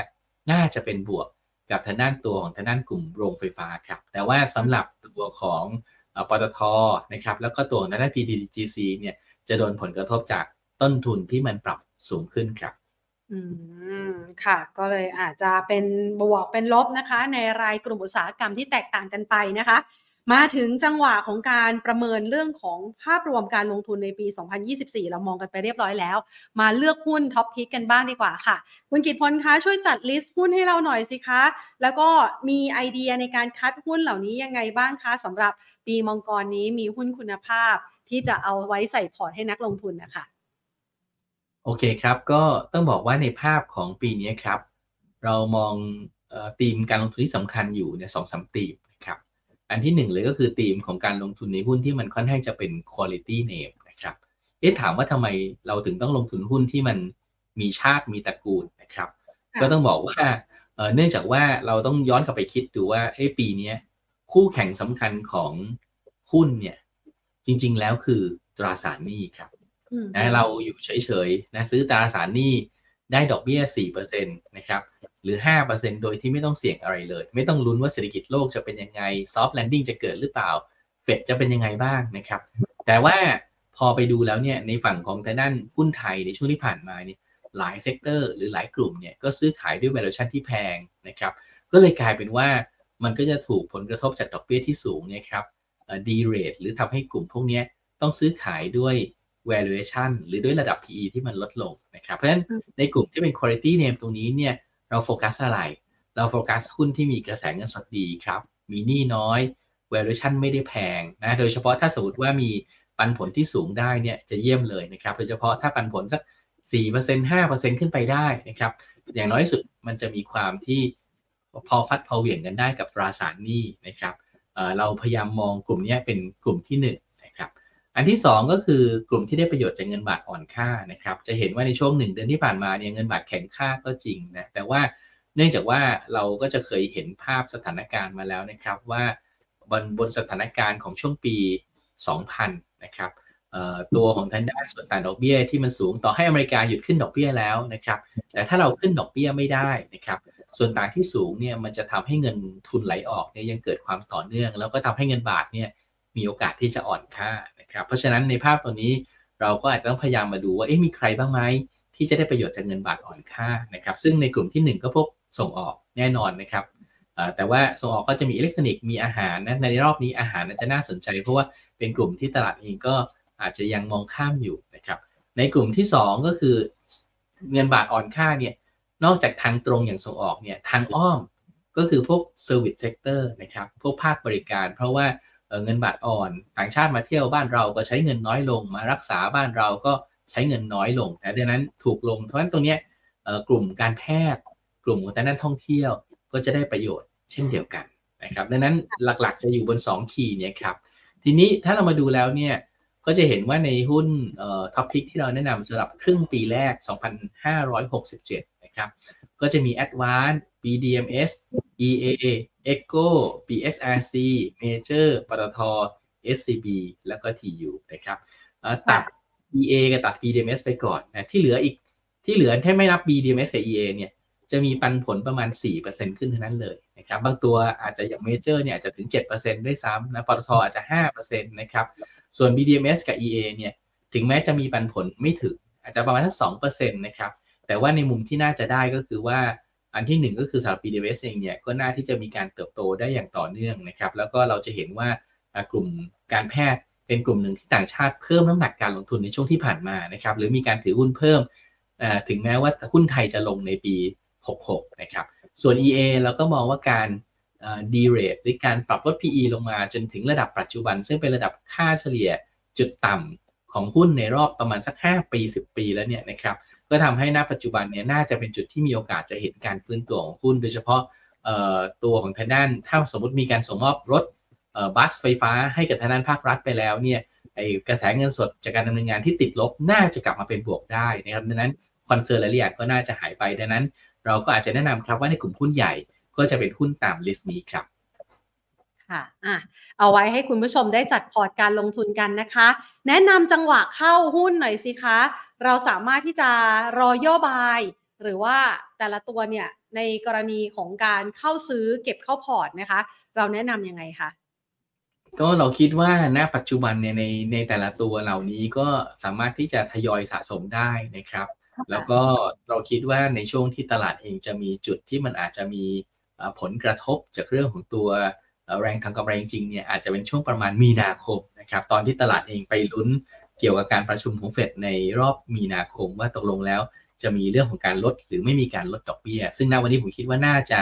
น่าจะเป็นบวกกับทางด้านตัวของทางด้านกลุ่มโรงไฟฟ้าครับ แต่ว่าสำหรับตัวของปตทนะครับแล้วก็ตัวทางด้าน PTTGC เนี่ยจะโดนผลกระทบจากต้นทุนที่มันปรับสูงขึ้นครับอืมค่ะก็เลยอาจจะเป็นบวกเป็นลบนะคะ ในรายกลุ่มอุตสาหกรรมที่แตกต่างกันไปนะคะ มาถึงจังหวะของการประเมินเรื่องของภาพรวมการลงทุนในปี 2024 เรามองกันไปเรียบร้อยแล้ว มาเลือกหุ้น top pick กันบ้างดีกว่าค่ะ คุณกิตพลคะช่วยจัด list หุ้นให้เราหน่อยสิคะ แล้วก็มีไอเดียในการคัดหุ้นเหล่านี้ยังไงบ้างคะสำหรับปีมังกรนี้มีหุ้นคุณภาพที่จะเอาไว้ใส่พอร์ตให้นักลงทุนนะคะโอเคครับก็ต้องบอกว่าในภาพของปีนี้ครับ เรามองธีมการลงทุนที่สำคัญอยู่ในสองสามธีม อันที่หนึ่งเลยก็คือธีมของการลงทุนในหุ้นที่มันค่อนข้างจะเป็น quality name นะครับ เอ๊ะถามว่าทำไมเราถึงต้องลงทุนหุ้นที่มันมีชาติมีตระกูลนะครับ ก็ต้องบอกว่าเนื่องจากว่าเราต้องย้อนกลับไปคิดดูว่าเอ้ปีนี้คู่แข่งสำคัญของหุ้นเนี่ยจริง ๆ แล้วคือตราสารหนี้ครับนะเราอยู่เฉยๆนะซื้อตราสารหนี้ได้ดอกเบี้ย4%นะครับ หรือ 5%โดยที่ไม่ต้องเสี่ยงอะไรเลย ไม่ต้องลุ้นว่าเศรษฐกิจโลกจะเป็นยังไง soft landing จะเกิดหรือเปล่า เฟดจะเป็นยังไงบ้างนะครับ แต่ว่าพอไปดูแล้วเนี่ยในฝั่งของทางด้านหุ้นไทยในช่วงที่ผ่านมาเนี่ยหลาย sector หรือหลายกลุ่มเนี่ยก็ซื้อขายด้วย valuation ที่แพงนะครับ ก็เลยกลายเป็นว่ามันก็จะถูกผลกระทบจากดอกเบี้ยที่สูงเนี่ยครับ derate หรือทำให้กลุ่มพวกนี้ต้องซื้อขายด้วย valuation หรือด้วยระดับ PE ที่มันลดลงนะครับ เพราะฉะนั้นในกลุ่มที่เป็น quality name ตรงนี้เนี่ย เราโฟกัสอะไร เราโฟกัสหุ้นที่มีกระแสเงินสดดีครับ มีหนี้น้อย valuation ไม่ได้แพงนะ โดยเฉพาะถ้าสมมติว่ามีปันผลที่สูงได้เนี่ยจะเยี่ยมเลยนะครับ โดยเฉพาะถ้าปันผลสัก 4% 5%ขึ้นไปได้นะครับ อย่างน้อยสุดมันจะมีความที่พอฟัดพอเหวี่ยงกันได้กับตราสารหนี้นะครับเราพยายามมองกลุ่มนี้เป็นกลุ่มที่1นะครับ อันที่ 2 ก็คือกลุ่มที่ได้ประโยชน์จากเงินบาทอ่อนค่านะครับจะเห็นว่าในช่วง 1 เดือนที่ผ่านมาเนี่ยเงินบาทแข็งค่าก็จริงนะแต่ว่าเนื่องจากว่าเราก็จะเคยเห็นภาพสถานการณ์มาแล้วนะครับว่าบนบนสถานการณ์ของช่วงปี 2000 นะครับตัวของทางด้านส่วนต่างดอกเบี้ยที่มันสูงต่อให้อเมริกาหยุดขึ้นดอกเบี้ยแล้วนะครับแต่ถ้าเราขึ้นดอกเบี้ยไม่ได้นะครับส่วนต่างที่สูงเนี่ยมันจะทำให้เงินทุนไหลออกเนี่ยยังเกิดความต่อเนื่อง แล้วก็ทำให้เงินบาทเนี่ยมีโอกาสที่จะอ่อนค่า นะครับเพราะฉะนั้นในภาพตัวนี้เราก็อาจจะต้องพยายามมาดูว่าเอ๊ะมีใครบ้างไหมที่จะได้ประโยชน์จากเงินบาทอ่อนค่านะครับซึ่งในกลุ่มที่ 1 ก็พวกส่งออกแน่นอนนะครับแต่ว่าส่งออกก็จะมีอิเล็กทรอนิกส์มีอาหารนะในรอบนี้อาหารจะน่าสนใจ เพราะว่าเป็นกลุ่มที่ตลาดเองก็อาจจะยังมองข้ามอยู่นะครับในกลุ่มที่ 2 ก็คือเงินบาทอ่อนค่าเนี่ยนอกจากทางตรงอย่างส่งออกเนี่ยทางอ้อมก็คือพวก Service Sector นะครับพวกภาคบริการ เพราะว่า เงินบาทอ่อน ต่างชาติมาเที่ยวบ้านเราก็ใช้เงินน้อยลง มารักษาบ้านเราก็ใช้เงินน้อยลงนะดังนั้นถูกลง เพราะฉะนั้นตรงนี้กลุ่มการแพทย์ กลุ่มของด้านท่องเที่ยวก็จะได้ประโยชน์เช่นเดียวกันนะครับดังนั้นหลักๆจะอยู่บน 2 key เนี่ยครับทีนี้ถ้าเรามาดูแล้วเนี่ยก็จะเห็นว่าในหุ้น top pick ที่เราแนะนำสำหรับครึ่งปีแรก 2567 นะครับ ก็จะมี Advance BDMs EAA Echo BSRC Major ปตท SCB แล้วก็ TU นะครับตัด EA กับตัด BDMs ไปก่อนนะที่เหลืออีกที่เหลือถ้าไม่นับ BDMs กับ EA เนี่ยจะมีปันผลประมาณ 4%ขึ้นเท่านั้นเลยนะครับบางตัวอาจจะอย่าง Major เนี่ยอาจจะถึง 7%ด้วยซ้ำนะปตทอาจจะ 5%นะครับส่วน BDMs กับ EA เนี่ยถึงแม้จะมีปันผลไม่ถึง อาจจะประมาณสัก2%นะครับแต่ว่าในมุมที่น่าจะได้ก็คือว่า อันที่ 1 ก็คือสำหรับ BDS เองเนี่ยก็น่าที่จะมีการเติบโตได้อย่างต่อเนื่องนะครับ แล้วก็เราจะเห็นว่ากลุ่มการแพทย์เป็นกลุ่มหนึ่งที่ต่างชาติเพิ่มน้ำหนักการลงทุนในช่วงที่ผ่านมานะครับ หรือมีการถือหุ้นเพิ่มถึงแม้ว่าหุ้นไทยจะลงในปี 66 นะครับ ส่วน EA เราก็มองว่าการดีเรทหรือการปรับลด PE ลงมาจนถึงระดับปัจจุบัน ซึ่งเป็นระดับค่าเฉลี่ยจุดต่ำของหุ้นในรอบประมาณสัก 5 ปี 10 ปีแล้วเนี่ยนะครับ ก็ทำให้หน้าปัจจุบันเนี่ยน่าจะเป็นจุดที่มีโอกาสจะเห็นการฟื้นตัวของหุ้น โดยเฉพาะตัวของทางด้านถ้าสมมติมีการส่งมอบรถบัสไฟฟ้าให้กับทางด้านภาครัฐไปแล้วเนี่ยไอกระแสเงินสดจากการดำเนินงานที่ติดลบน่าจะกลับมาเป็นบวกได้นะครับดังนั้น concern หลายอย่างก็น่าจะหายไปดังนั้น เราก็อาจจะแนะนำครับว่าในกลุ่มหุ้นใหญ่ก็จะเป็นหุ้นตาม list นี้ครับค่ะอะ เอาไว้ให้คุณผู้ชมได้จัดพอร์ตการลงทุนกันนะคะ แนะนำจังหวะเข้าหุ้นหน่อยสิคะ เราสามารถที่จะรอย่อบาย หรือว่าแต่ละตัวเนี่ยในกรณีของการเข้าซื้อเก็บเข้าพอร์ตนะคะ เราแนะนำยังไงคะก็เราคิดว่าณปัจจุบันเนี่ยในในแต่ละตัวเหล่านี้ก็สามารถที่จะทยอยสะสมได้นะครับ แล้วก็เราคิดว่าในช่วงที่ตลาดเองจะมีจุดที่มันอาจจะมีผลกระทบจากเรื่องของตัวแรงทางกำไรจริงๆเนี่ยอาจจะเป็นช่วงประมาณมีนาคมนะครับ ตอนที่ตลาดเองไปลุ้น เกี่ยวกับการประชุมของเฟดในรอบมีนาคมว่าตกลงแล้วจะมีเรื่องของการลดหรือไม่มีการลดดอกเบี้ย ซึ่งณวันนี้ผมคิดว่าน่าจะ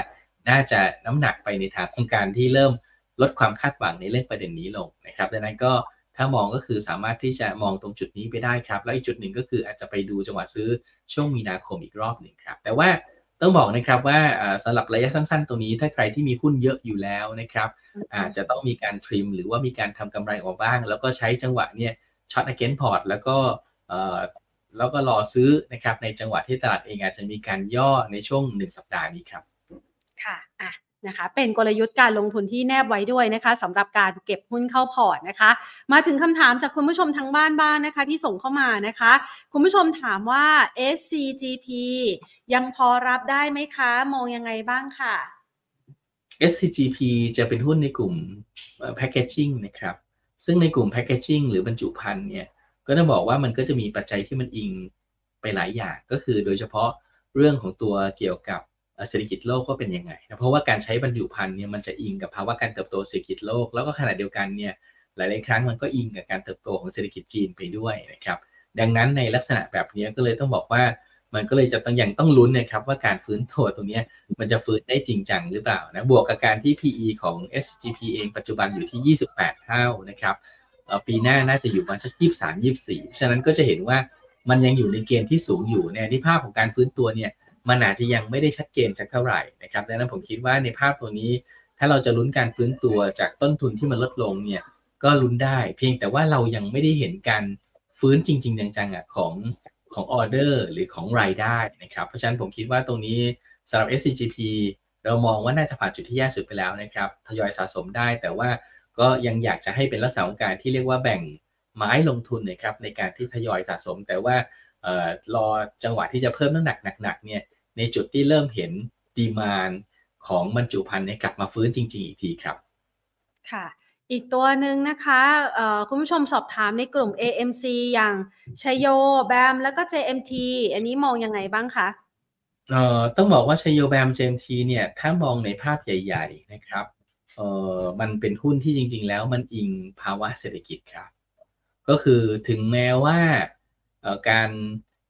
น่าจะน้ำหนักไปในทางของการที่เริ่มลดความคาดหวังในเรื่องประเด็นนี้ลงนะครับดังนั้นก็ถ้ามองก็คือสามารถที่จะมองตรงจุดนี้ไปได้ครับ แล้วอีกจุดหนึ่งก็คืออาจจะไปดูจังหวะซื้อช่วงมีนาคมอีกรอบหนึ่งครับ แต่ว่าต้องบอกนะครับว่าสำหรับระยะสั้นๆ ตรงนี้ถ้าใครที่มีหุ้นเยอะอยู่แล้วนะครับอาจจะต้องมีการทริม หรือว่ามีการทำกำไรออกบ้าง แล้วก็ใช้จังหวะเนี่ย ช็อตอเกนพอร์ตแล้วก็แล้วก็รอซื้อนะครับในจังหวะที่ตลาดเองอาจจะมีการย่อในช่วง 1 สัปดาห์นี้ครับ ค่ะอะนะคะเป็นกลยุทธ์การลงทุนที่แนบไว้ด้วยนะคะสำหรับการเก็บหุ้นเข้าพอร์ตนะคะ มาถึงคำถามจากคุณผู้ชมทางบ้านบ้านนะคะ ที่ส่งเข้ามานะคะ คุณผู้ชมถามว่า SCGP ยังพอรับได้ไหมคะ มองยังไงบ้างค่ะ SCGP จะเป็นหุ้นในกลุ่ม Packaging นะครับ ซึ่งในกลุ่ม Packaging หรือบรรจุภัณฑ์เนี่ยก็ต้องบอกว่ามันก็จะมีปัจจัยที่มันอิงไปหลายอย่างก็คือโดยเฉพาะเรื่องของตัวเกี่ยวกับเศรษฐกิจโลกก็เป็นยังไงนะเพราะว่าการใช้บรรจุภัณฑ์เนี่ยมันจะอิงกับภาวะการเติบโตเศรษฐกิจโลก แล้วก็ขณะเดียวกันเนี่ยหลาย ๆ ครั้งมันก็อิงกับการเติบโตของเศรษฐกิจจีนไปด้วยนะครับดังนั้นในลักษณะแบบนี้ก็เลยต้องบอกว่า มันก็เลยจะต้องอย่างต้องลุ้นนะครับว่าการฟื้นตัวตรงนี้มันจะฟื้นได้จริงจังหรือเปล่านะบวกกับการที่ PE ของ SGP เองปัจจุบันอยู่ที่ 28 เท่านะครับปีหน้าน่าจะอยู่ประมาณสักยี่สามยี่สี่ฉะนั้นก็จะเห็นว่ามันยังอยู่ในเกณฑ์ที่สูงอยู่ในที่ภาพของการฟื้นตัวเนี่ยมันอาจจะยังไม่ได้ชัดเจนสักเท่าไหร่นะครับดังนั้นผมคิดว่าในภาพตัวนี้ ถ้าเราจะลุ้นการฟื้นตัวจากต้นทุนที่มันลดลงเนี่ยก็ลุ้นได้ เพียงแต่ว่าเรายังไม่ได้เห็นการฟื้นจริง ๆ จังๆอะของ ของออเดอร์หรือของรายได้นะครับ เพราะฉะนั้นผมคิดว่าตรงนี้สำหรับ SCGP เรามองว่าน่าจะผ่านจุดที่แย่สุดไปแล้วนะครับ ทยอยสะสมได้ แต่ว่าก็ยังอยากจะให้เป็นลักษณะของการที่เรียกว่าแบ่งไม้ลงทุนนะครับในการที่ทยอยสะสม แต่ว่ารอจังหวะที่จะเพิ่มน้ำหนักหนักๆเนี่ยในจุดที่เริ่มเห็นดีมานของบรรจุภัณฑ์เนี่ยกลับมาฟื้นจริง ๆ อีกทีครับ ค่ะ อีกตัวหนึ่งนะคะคุณผู้ชมสอบถามในกลุ่ม AMC อย่างชโยแบม แล้วก็ JMT อันนี้มองยังไงบ้างคะเอ่อต้องบอกว่าชโยแบม JMT เนี่ยถ้ามองในภาพใหญ่ ๆ นะครับเอ่อมันเป็นหุ้นที่จริง ๆ แล้วมันอิงภาวะเศรษฐกิจครับ ก็คือถึงแม้ว่าการ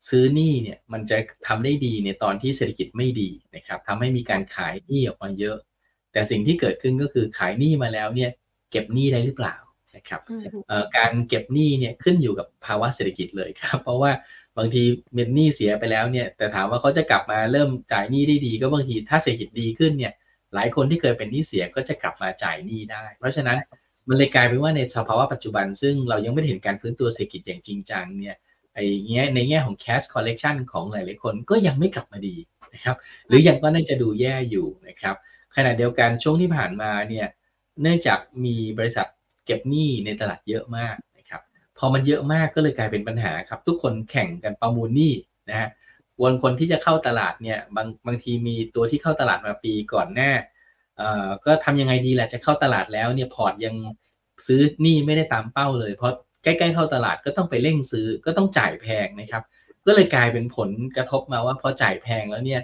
ซื้อหนี้เนี่ยมันจะทำได้ดีในตอนที่เศรษฐกิจไม่ดีนะครับทำให้มีการขายหนี้ออกมาเยอะ แต่สิ่งที่เกิดขึ้นก็คือขายหนี้มาแล้วเนี่ย เก็บหนี้ได้หรือเปล่านะครับการเก็บหนี้เนี่ยขึ้นอยู่กับภาวะเศรษฐกิจเลยครับ เพราะว่าบางทีเม็ดหนี้เสียไปแล้วเนี่ย แต่ถามว่าเขาจะกลับมาเริ่มจ่ายหนี้ได้ดี ก็บางทีถ้าเศรษฐกิจดีขึ้นเนี่ย หลายคนที่เคยเป็นหนี้เสียก็จะกลับมาจ่ายหนี้ได้ เพราะฉะนั้นมันเลยกลายเป็นว่าในสภาวะปัจจุบัน ซึ่งเรายังไม่เห็นการฟื้นตัวเศรษฐกิจอย่างจริงจังเนี่ยไอ้เงี้ยในแง่ของ cash collection ของหลายๆคนก็ยังไม่กลับมาดีนะครับ หรือยังก็น่าจะดูแย่อยู่นะครับขณะเดียวกันช่วงที่ผ่านมาเนี่ย เนื่องจากมีบริษัทเก็บหนี้ในตลาดเยอะมากนะครับ พอมันเยอะมากก็เลยกลายเป็นปัญหาครับ ทุกคนแข่งกันประมูลหนี้นะฮะวนคนที่จะเข้าตลาดเนี่ยบางบางทีมีตัวที่เข้าตลาดมาปีก่อนหน้าเอ่อก็ทำยังไงดีแหละจะเข้าตลาดแล้วเนี่ยพอร์ตยังซื้อหนี้ไม่ได้ตามเป้าเลย เพราะใกล้ๆเข้าตลาดก็ต้องไปเร่งซื้อก็ต้องจ่ายแพงนะครับ ก็เลยกลายเป็นผลกระทบมาว่าพอจ่ายแพงแล้วเนี่ย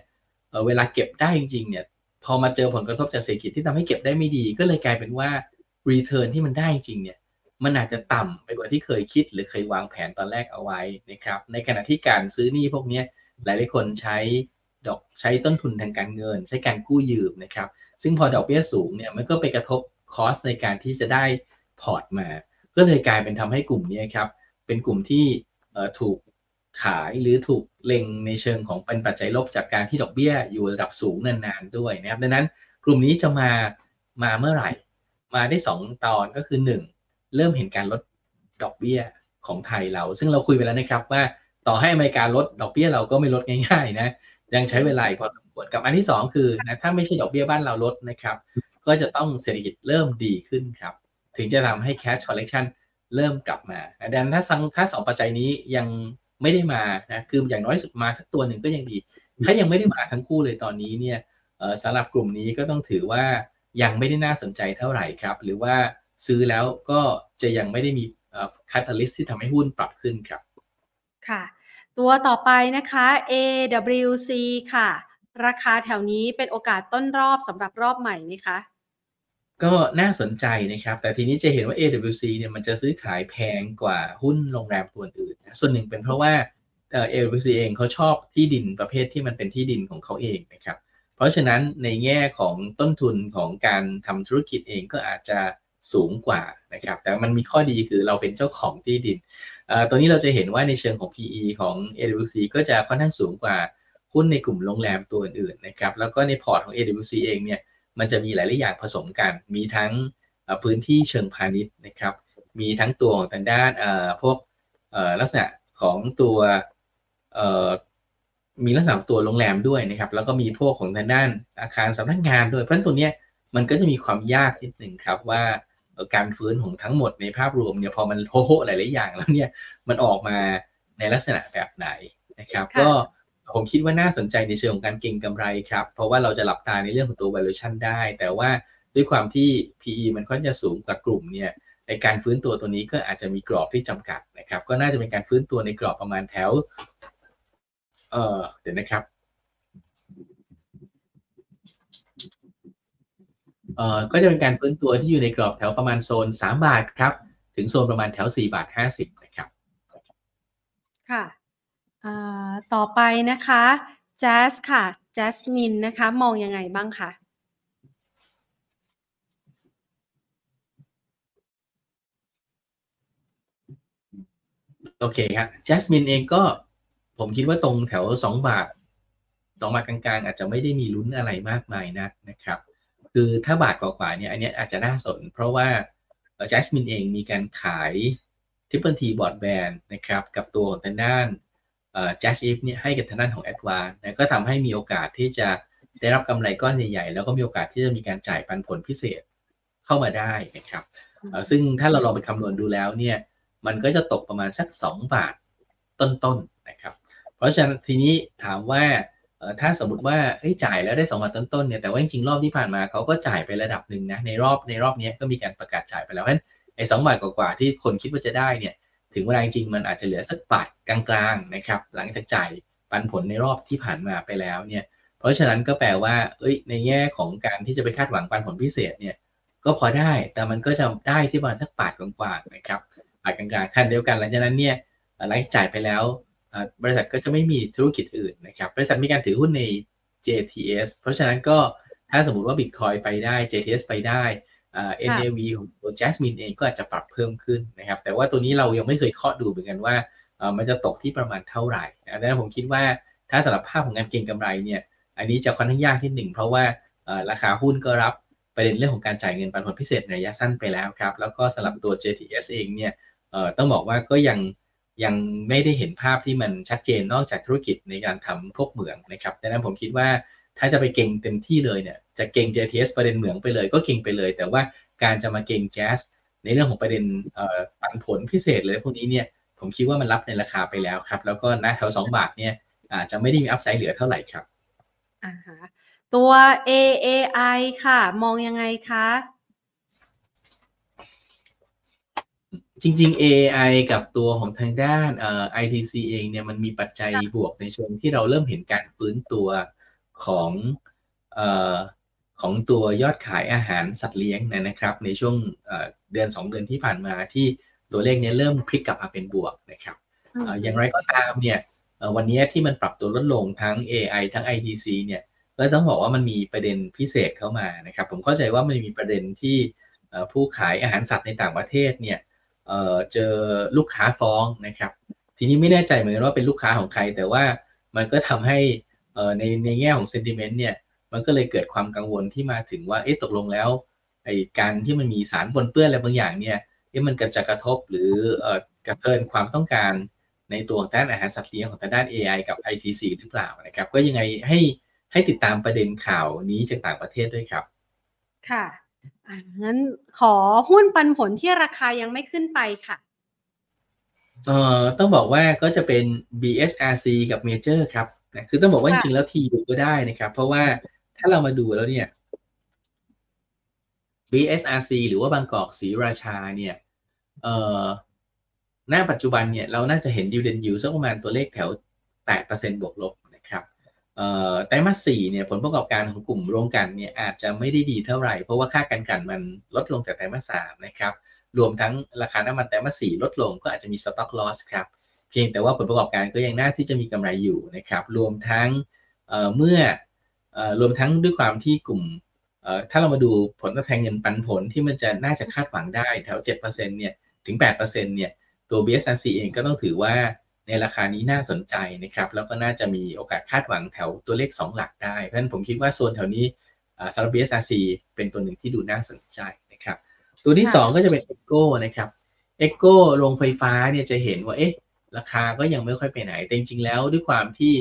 เวลาเก็บได้จริงๆเนี่ย พอมาเจอผลกระทบจากเศรษฐกิจที่ทำให้เก็บได้ไม่ดี ก็เลยกลายเป็นว่ารีเทิร์นที่มันได้จริงเนี่ยมันอาจจะต่ำไปกว่าที่เคยคิด หรือเคยวางแผนตอนแรกเอาไว้นะครับ ในขณะที่การซื้อหนี้พวกนี้หลายๆคนใช้ดอกใช้ต้นทุนทางการเงิน ใช้การกู้ยืมนะครับ ซึ่งพอดอกเบี้ยสูงเนี่ยมันก็ไปกระทบคอสในการที่จะได้พอร์ตมา ก็เลยกลายเป็นทำให้กลุ่มนี้ครับเป็นกลุ่มที่ถูก ขายหรือถูกเล็งในเชิงของเป็นปัจจัยลบจากการที่ดอกเบี้ยอยู่ระดับสูงนานๆด้วยนะครับดังนั้นกลุ่มนี้จะมามาเมื่อไหร่ มาได้ 2 ตอนก็คือ 1 เริ่มเห็นการลดดอกเบี้ยของไทยเรา ซึ่งเราคุยไปแล้วนะครับว่าต่อให้อเมริกาลดดอกเบี้ยเราก็ไม่ลดง่ายๆนะยังใช้เวลาพอสมควรกับอันที่ 2 คือนะถ้าไม่ใช่ดอกเบี้ยบ้านเราลดนะครับ ก็จะต้องเศรษฐกิจเริ่มดีขึ้นครับ ถึงจะทำให้ cash collection เริ่มกลับมาดังนั้นถ้าถ้าสองปัจจัยนี้ยัง ไม่ได้มานะคืออย่างน้อยสุดมาสักตัวหนึ่งก็ยังดี ถ้ายังไม่ได้มาทั้งคู่เลยตอนนี้เนี่ยสำหรับกลุ่มนี้ก็ต้องถือว่ายังไม่ได้น่าสนใจเท่าไหร่ครับ หรือว่าซื้อแล้วก็จะยังไม่ได้มีคาตาลิสที่ทำให้หุ้นปรับขึ้นครับ ค่ะ ตัวต่อไปนะคะ AWC ค่ะ ราคาแถวนี้เป็นโอกาสต้นรอบสำหรับรอบใหม่ไหมคะ ก็น่าสนใจนะครับ แต่ทีนี้จะเห็นว่า AWC เนี่ยมันจะซื้อขายแพงกว่าหุ้นโรงแรมตัวอื่น ส่วนหนึ่งเป็นเพราะว่าเอ่อ AWC เองเขาชอบที่ดินประเภทที่มันเป็นที่ดินของเขาเองนะครับ เพราะฉะนั้นในแง่ของต้นทุนของการทำธุรกิจเองก็อาจจะสูงกว่านะครับ แต่มันมีข้อดีคือเราเป็นเจ้าของที่ดินตัวนี้เราจะเห็นว่าในเชิงของ PE ของ AWC ก็จะค่อนข้างสูงกว่าหุ้นในกลุ่มโรงแรมตัวอื่นๆนะครับ แล้วก็ในพอร์ตของ AWC เองเนี่ย มันจะมีหลายๆอย่างผสมกัน มีทั้งพื้นที่เชิงพาณิชย์นะครับ มีทั้งตัวของทางด้านพวกลักษณะของตัวมีลักษณะตัวโรงแรมด้วยนะครับ แล้วก็มีพวกของทางด้านอาคารสำนักงานด้วย เพราะตัวเนี้ยมันก็จะมีความยากนิดหนึ่งครับว่าการฟื้นของทั้งหมดในภาพรวมเนี่ยพอมันโฮโหหลายๆอย่างแล้วเนี่ยมันออกมาในลักษณะแบบไหนนะครับ ก็ ผมคิดว่าน่าสนใจในเชิงของการเก็งกำไรครับ เพราะว่าเราจะหลับตาในเรื่องของตัว valuation ได้ แต่ว่าด้วยความที่ PE มันค่อนจะสูงกว่ากลุ่มเนี่ยในการฟื้นตัวตัวนี้ก็อาจจะมีกรอบที่จำกัดนะครับ ก็น่าจะเป็นการฟื้นตัวในกรอบประมาณแถว เออเดี๋ยวนะครับเอ่อก็จะเป็นการฟื้นตัวที่อยู่ในกรอบแถวประมาณโซน 3 บาทครับ ถึงโซนประมาณแถว 4 บาท 50 นะครับ ค่ะ ต่อไปนะคะแจสค่ะแจสมินนะคะ มองยังไงบ้างคะโอเคครับแจสมินเองก็ผมคิดว่าตรงแถว 2 บาท2บาทกลางๆ อาจจะไม่ได้มีลุ้นอะไรมากมายนะนะครับ คือถ้าบาทกว่าๆเนี่ยอันนี้อาจจะน่าสน เพราะว่าแจสมินเองมีการขาย Triple T Broadband นะครับ กับตัวทางด้าน JASIF เนี่ยให้กับทางด้านของแอดวานซ์นะก็ทำให้มีโอกาสที่จะได้รับกำไรก้อนใหญ่ๆ แล้วก็มีโอกาสที่จะมีการจ่ายปันผลพิเศษเข้ามาได้นะครับซึ่งถ้าเราลองไปคำนวณดูแล้วเนี่ยมันก็จะตกประมาณสัก 2 บาทต้นๆนนะครับ เพราะฉะนั้นทีนี้ถามว่าถ้าสมมติว่าจ่ายแล้วได้2บาทต้นๆเนี่ยแต่ว่าจริงๆรอบที่ผ่านมาเขาก็จ่ายไประดับหนึ่งนะในรอบในรอบนี้ก็มีการประกาศจ่ายไปแล้วเพราะฉะนั้นไอ้สบาทกว่าๆที่คนคิดว่าจะได้เนี่ย ถึงเวลาจริงมันอาจจะเหลือสักบาทกลางๆนะครับหลังจากจ่ายปันผลในรอบที่ผ่านมาไปแล้วเนี่ยเพราะฉะนั้นก็แปลว่าเอ้ยในแง่ของการที่จะไปคาดหวังปันผลพิเศษเนี่ยก็พอได้แต่มันก็จะได้ที่ประมาณสักบาทกว่าๆนะครับบาทกลางๆขั้นเดียวกันหลังจากนั้นเนี่ยหลังจ่ายไปแล้วบริษัทก็จะไม่มีธุรกิจอื่นนะครับบริษัทมีการถือหุ้นใน JTS เพราะฉะนั้นก็ถ้าสมมติว่า Bitcoin ไปได้ JTS ไปได้ NAV ของตัว Jasmine เองก็อาจจะปรับเพิ่มขึ้นนะครับ แต่ว่าตัวนี้เรายังไม่เคยเคาะดูเหมือนกันว่ามันจะตกที่ประมาณเท่าไหร่ดังนั้นผมคิดว่าถ้าสำหรับภาพของการเก็งกำไรเนี่ย อันนี้จะค่อนข้างยากที่หนึ่งเพราะว่าราคาหุ้นก็รับประเด็นเรื่องของการจ่ายเงินปันผลพิเศษในระยะสั้นไปแล้วครับ แล้วก็สำหรับตัว JTS เองเนี่ยต้องบอกว่าก็ยังยังไม่ได้เห็นภาพที่มันชัดเจนนอกจากธุรกิจในการทำพวกเหมืองนะครับดังนั้นผมคิดว่า ถ้าจะไปเก่งเต็มที่เลยเนี่ยจะเก่ง JTS ประเด็นเหมืองไปเลย ก็เก่งไปเลย แต่ว่าการจะมาเก่งแจ๊สในเรื่องของประเด็นปันผลพิเศษเลยพวกนี้เนี่ยผมคิดว่ามันรับในราคาไปแล้วครับ แล้วก็นะแถว2บาทเนี่ยอาจจะไม่ได้มีอัพไซด์เหลือเท่าไหร่ครับอ่าฮะตัว AAI ค่ะ มองยังไงคะจริง ๆ AI กับตัวของทางด้านเอ่อ ITC เองเนี่ยมันมีปัจจัยบวกในเชิงที่เราเริ่มเห็นการฟื้นตัว ของเอ่อของตัวยอดขายอาหารสัตว์เลี้ยงนะครับ ในช่วงเดือน 2 เดือนที่ผ่านมาที่ตัวเลขนี้เริ่มพลิกกลับมาเป็นบวกนะครับอย่างไรก็ตามเนี่ยวันนี้ที่มันปรับตัวลดลงทั้ง AI ทั้ง ITC เนี่ยก็ต้องบอกว่ามันมีประเด็นพิเศษเข้ามานะครับ ผมเข้าใจว่ามันมีประเด็นที่ผู้ขายอาหารสัตว์ในต่างประเทศเนี่ยเจอลูกค้าฟ้องนะครับ ทีนี้ไม่แน่ใจเหมือนกันว่าเป็นลูกค้าของใคร แต่ว่ามันก็ทำให้ ในในแง่ของเซนติเมนต์เนี่ยมันก็เลยเกิดความกังวลที่มาถึงว่าเอ๊ะตกลงแล้วไอ้การที่มันมีสารปนเปื้อนอะไรบางอย่างเนี่ยเอ๊ะมันจะกระทบหรือเอ่อกระเทินความต้องการในตัวของด้านอาหารสัตว์เลี้ยงของทางด้าน AI กับ ITC หรือเปล่านะครับ ก็ยังไงให้ให้ติดตามประเด็นข่าวนี้จากต่างประเทศด้วยครับ ค่ะอ่างั้นขอหุ้นปันผลที่ราคายังไม่ขึ้นไปค่ะเอ่อต้องบอกว่าก็จะเป็น BSRC กับ Major ครับ นะคือต้องบอกว่าจค่ะริงๆแล้วทีดูก็ได้นะครับ เพราะว่าถ้าเรามาดูแล้วเนี่ย BSRC หรือว่าบางกอกศรีราชาเนี่ยเอ่อณปัจจุบันเนี่ยเราน่าจะเห็นดิวเดนยูสักประมาณตัวเลขแถว 8%บวกลบนะครับเอ่อไตรมาส4เนี่ยผลประกอบการของกลุ่มโรงกลั่นเนี่ยอาจจะไม่ได้ดีเท่าไหร่ เพราะว่าค่าการกลั่นมันลดลงจากไตรมาส3นะครับ รวมทั้งราคาน้ำมันไตรมาส4ลดลงก็อาจจะมี stock loss ครับ เพียงแต่ว่าผลประกอบการก็ยังน่าที่จะมีกำไรอยู่นะครับรวมทั้งเมื่อรวมทั้งด้วยความที่กลุ่มถ้าเรามาดูผลตอบแทนเงินปันผลที่มันจะน่าจะคาดหวังได้แถว7%เนี่ยถึง8%เนี่ยตัว BSRC เองก็ต้องถือว่าในราคานี้น่าสนใจนะครับแล้วก็น่าจะมีโอกาสคาดหวังแถวตัวเลข 2 หลักได้ เพราะฉะนั้นผมคิดว่าโซนแถวนี้สำหรับ BSRC เป็นตัวหนึ่งที่ดูน่าสนใจนะครับตัวที่ 2 ก็จะเป็น Echo นะครับ Echo โรงไฟฟ้าเนี่ยจะเห็นว่าเอ๊ะ ราคาก็ยังไม่ค่อยไปไหน แต่จริงๆแล้วด้วยความที่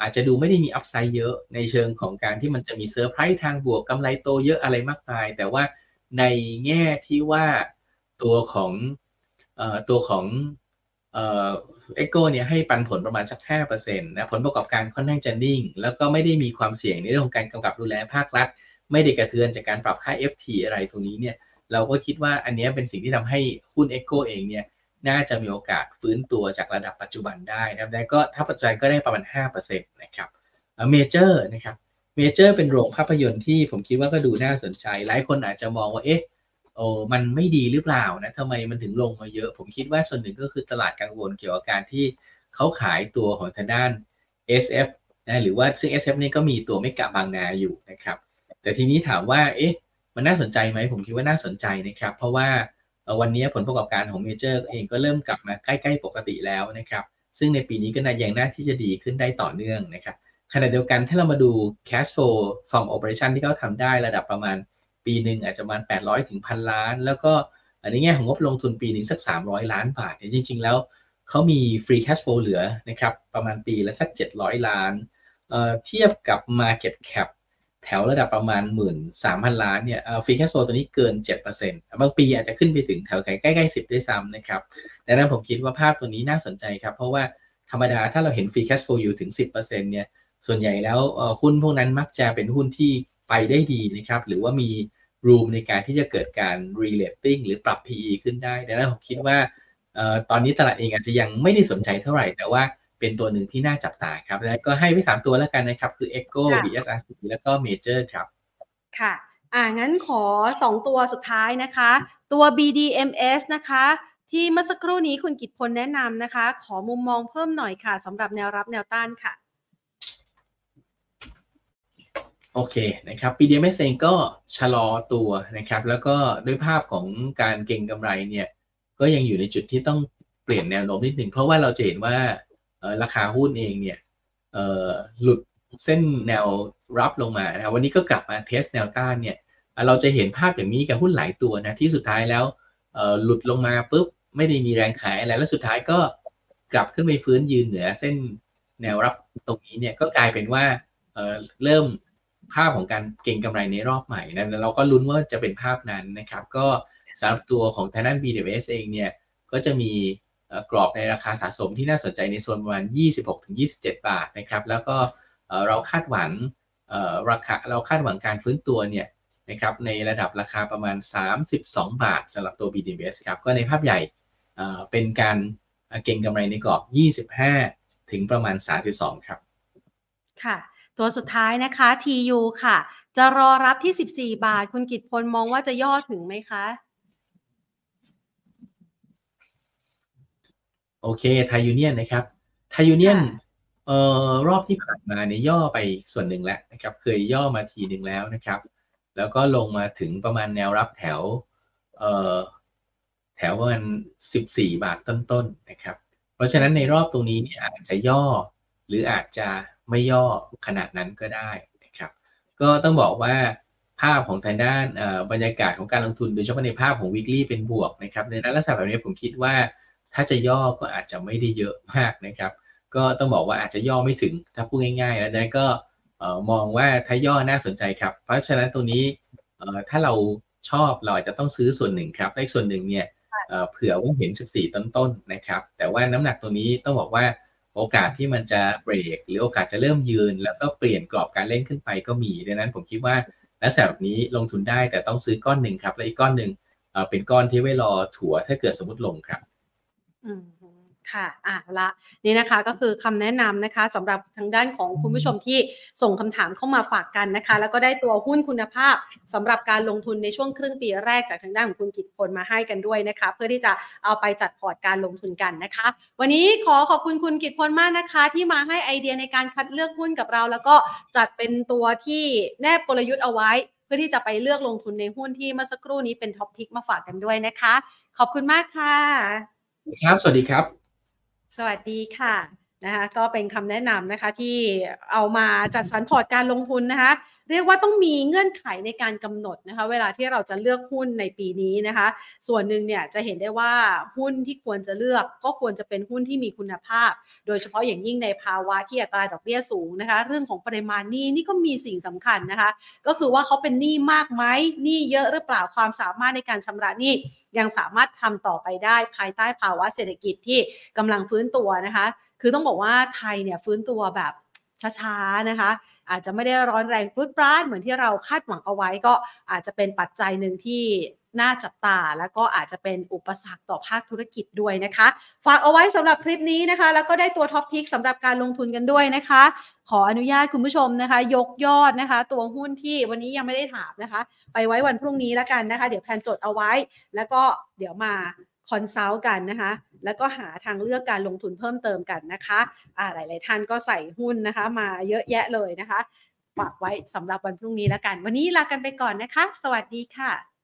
อาจจะดูไม่ได้มี upside เยอะในเชิงของการที่มันจะมีเซอร์ไพรส์ทางบวกกำไรโตเยอะอะไรมากมาย แต่ว่าในแง่ที่ว่าตัวของอตัวของเอ่อ EGCO เนี่ยให้ปันผลประมาณสัก 5%นะผลประกอบการค่อนข้างจะนิ่ง แล้วก็ไม่ได้มีความเสี่ยงในเรื่องของการกำกับดูแลภาครัฐ ไม่ได้กระเทือนจากการปรับค่า FT อะไรตรงนี้เนี่ยเราก็คิดว่าอันนี้เป็นสิ่งที่ทำให้หุ้น Echo เองเนี่ย น่าจะมีโอกาสฟื้นตัวจากระดับปัจจุบันได้นะครับแต่ก็ถ้าปัจจุบันก็ได้ประมาณ5%นะครับเมเจอร์นะครับเมเจอร์เป็นโรงภาพยนตร์ที่ผมคิดว่าก็ดูน่าสนใจ หลายคนอาจจะมองว่าเอ๊ะโอ้มันไม่ดีหรือเปล่านะทำไมมันถึงลงมาเยอะ ผมคิดว่าส่วนหนึ่งก็คือตลาดกังวลเกี่ยวกับการที่เขาขายตัวของทางด้าน SF นะหรือว่าซึ่ง SF นี่ก็มีตัวไม่กะบางนาอยู่นะครับ แต่ทีนี้ถามว่าเอ๊ะมันน่าสนใจไหมผมคิดว่าน่าสนใจนะครับ เพราะว่า วันนี้ผลประกอบการของเมเจอร์เองก็เริ่มกลับมาใกล้ๆปกติแล้วนะครับ ซึ่งในปีนี้ก็น่ายังน่าที่จะดีขึ้นได้ต่อเนื่องนะครับขณะเดียวกันถ้าเรามาดู cash flow from operation ที่เขาทำได้ระดับประมาณปีหนึ่งอาจจะประมาณ 800 ถึงพันล้าน แล้วก็ในแง่ของงบลงทุนปีหนึ่งสัก 300 ล้านบาทเนี่ยจริง ๆ แล้วเขามี free cash flow เหลือนะครับประมาณปีละสัก 700 ล้านเเทียบกับ market cap แถวระดับประมาณ 1 3 0 0 0 ล้านเนี่ยเอ่อ free cash flow ตัวนี้เกิน 7%บางปีอาจจะขึ้นไปถึงแถวใกล้ๆ 10 ด้วยซ้ำนะครับดังนั้นผมคิดว่าภาพตัวนี้น่าสนใจครับ เพราะว่าธรรมดาถ้าเราเห็น free cash flow อยู่ถึง 10%เนี่ยส่วนใหญ่แล้วหุ้นพวกนั้นมักจะเป็นหุ้นที่ไปได้ดีนะครับหรือว่ามี room ในการที่จะเกิดการ relating หรือปรับ PE ขึ้นได้ดังนั้นผมคิดว่าออตอนนี้ตลาดเองอาจจะยังไม่ได้สนใจเท่าไหร่แต่ว่า เป็นตัวหนึ่งที่น่าจับตาครับแล้วก็ให้ไว้สามตัวแล้วกันนะครับ คือ Echo ค่ะ BSRC แล้วก็ Major ครับ ค่ะ อ่างั้นขอ 2 ตัวสุดท้ายนะคะ ตัว BDMs นะคะ ที่เมื่อสักครู่นี้คุณกิตพลแนะนำนะคะ ขอมุมมองเพิ่มหน่อยค่ะสำหรับแนวรับแนวต้านค่ะ โอเคนะครับ BDMs เองก็ชะลอตัวนะครับ แล้วก็ด้วยภาพของการเก็งกำไรเนี่ย ก็ยังอยู่ในจุดที่ต้องเปลี่ยนแนวโน้มนิดหนึ่งเพราะว่าเราจะเห็นว่าเอ่อ ราคาหุ้นเองเนี่ยหลุดเส้นแนวรับลงมานะวันนี้ก็กลับมาเทสแนวต้านเนี่ยเราจะเห็นภาพอย่างนี้กับหุ้นหลายตัวนะที่สุดท้ายแล้วหลุดลงมาปุ๊บไม่ได้มีแรงขายอะไรแล้วสุดท้ายก็กลับขึ้นไปฟื้นยืนเหนือเส้นแนวรับตรงนี้เนี่ยก็กลายเป็นว่าเเริ่มภาพของการเก็งกำไรในรอบใหม่นะเราก็ลุ้นว่าจะเป็นภาพนั้นนะครับ ก็สำหรับตัวของทางด้าน BWS เองเนี่ยก็จะมี กรอบในราคาสะสมที่น่าสนใจในโซนประมาณ 26-27 บาทนะครับ แล้วก็เราคาดหวังราคาเราคาดหวังการฟื้นตัวเนี่ยนะครับในระดับราคาประมาณ 32 บาทสำหรับตัว BDBS ครับก็ในภาพใหญ่เอ่อเป็นการเก็งกำไรในกรอบ 25 ถึงประมาณ 32 ครับ ค่ะ ตัวสุดท้ายนะคะ TU ค่ะ จะรอรับที่ 14 บาท คุณกิตพลมองว่าจะย่อถึงไหมคะ โอเคไทยูเนียนนะครับไทยูเนียนค่ะเอ่อรอบที่ผ่านมาเนี่ยย่อไปส่วนหนึ่งแล้วนะครับ เคยย่อมาทีหนึ่งแล้วนะครับ แล้วก็ลงมาถึงประมาณแนวรับแถวเอ่อแถวประมาณ14 บาทต้นๆนะครับ เพราะฉะนั้นในรอบตรงนี้เนี่ยอาจจะย่อหรืออาจจะไม่ย่อขนาดนั้นก็ได้นะครับ ก็ต้องบอกว่าภาพของทางด้านเอ่อบรรยากาศของการลงทุนโดยเฉพาะในภาพของ weekly เป็นบวกนะครับ ในลักษณะแบบนี้ผมคิดว่าไท ถ้าจะย่อก็อาจจะไม่ได้เยอะมากนะครับ ก็ต้องบอกว่าอาจจะย่อไม่ถึง ถ้าพูดง่ายๆแล้วนั้นก็มองว่าถ้าย่อน่าสนใจครับ เพราะฉะนั้นตรงนี้ถ้าเราชอบเราอาจจะต้องซื้อส่วนหนึ่งครับและอีกส่วนหนึ่งเนี่ยเผื่อว่าเห็น 14 ต้นๆนะครับ แต่ว่าน้ำหนักตัวนี้ต้องบอกว่าโอกาสที่มันจะเบรก หรือโอกาสจะเริ่มยืน แล้วก็เปลี่ยนกรอบการเล่นขึ้นไปก็มีดังนั้นผมคิดว่าลักษณะแบบนี้ลงทุนได้แต่ต้องซื้อก้อนหนึ่งครับ และอีกก้อนหนึ่งเป็นก้อนที่ไว้รอถั่วถ้าเกิดสมมติลงครับ อืมค่ะอะละนี่นะคะก็คือคำแนะนำนะคะสำหรับทางด้านของคุณผู้ชมที่ส่งคำถามเข้ามาฝากกันนะคะ แล้วก็ได้ตัวหุ้นคุณภาพสำหรับการลงทุนในช่วงครึ่งปีแรกจากทางด้านของคุณกิตพลมาให้กันด้วยนะคะ เพื่อที่จะเอาไปจัดพอร์ตการลงทุนกันนะคะ วันนี้ขอขอบคุณคุณกิตพลมากนะคะ ที่มาให้ไอเดียในการคัดเลือกหุ้นกับเรา แล้วก็จัดเป็นตัวที่แนบกลยุทธ์เอาไว้ เพื่อที่จะไปเลือกลงทุนในหุ้นที่เมื่อสักครู่นี้เป็น top pick มาฝากกันด้วยนะคะ ขอบคุณมากค่ะ ครับ สวัสดีครับ สวัสดีค่ะนะคะก็เป็นคำแนะนำนะคะที่เอามาจัดสรรพอร์ตการลงทุนนะคะเรียกว่าต้องมีเงื่อนไขในการกำหนดนะคะเวลาที่เราจะเลือกหุ้นในปีนี้นะคะ ส่วนหนึ่งเนี่ยจะเห็นได้ว่าหุ้นที่ควรจะเลือกก็ควรจะเป็นหุ้นที่มีคุณภาพ โดยเฉพาะอย่างยิ่งในภาวะที่อัตราดอกเบี้ยสูงนะคะ เรื่องของปริมาณหนี้นี่ก็มีสิ่งสำคัญนะคะ ก็คือว่าเขาเป็นหนี้มากไหมหนี้เยอะหรือเปล่าความสามารถในการชำระหนี้ ยังสามารถทำต่อไปได้ภายใต้ภาวะเศรษฐกิจที่กำลังฟื้นตัวนะคะ คือต้องบอกว่าไทยเนี่ยฟื้นตัวแบบช้าๆนะคะ อาจจะไม่ได้ร้อนแรงพุดปราดเหมือนที่เราคาดหวังเอาไว้ก็อาจจะเป็นปัจจัยหนึ่งที่ น่าจับตา แล้วก็อาจจะเป็นอุปสรรคต่อภาคธุรกิจด้วยนะคะ ฝากเอาไว้สำหรับคลิปนี้นะคะ แล้วก็ได้ตัว top pick สำหรับการลงทุนกันด้วยนะคะ ขออนุญาตคุณผู้ชมนะคะ ยกยอดนะคะ ตัวหุ้นที่วันนี้ยังไม่ได้ถามนะคะ ไปไว้วันพรุ่งนี้แล้วกันนะคะ เดี๋ยวแพนจดเอาไว้ แล้วก็เดี๋ยวมา consult กันนะคะ แล้วก็หาทางเลือกการลงทุนเพิ่มเติมกันนะคะอ่าหลาย ๆ ท่านก็ใส่หุ้นนะคะ มาเยอะแยะเลยนะคะ ฝากไว้สำหรับวันพรุ่งนี้แล้วกัน วันนี้ลากันไปก่อนนะคะ สวัสดีค่ะ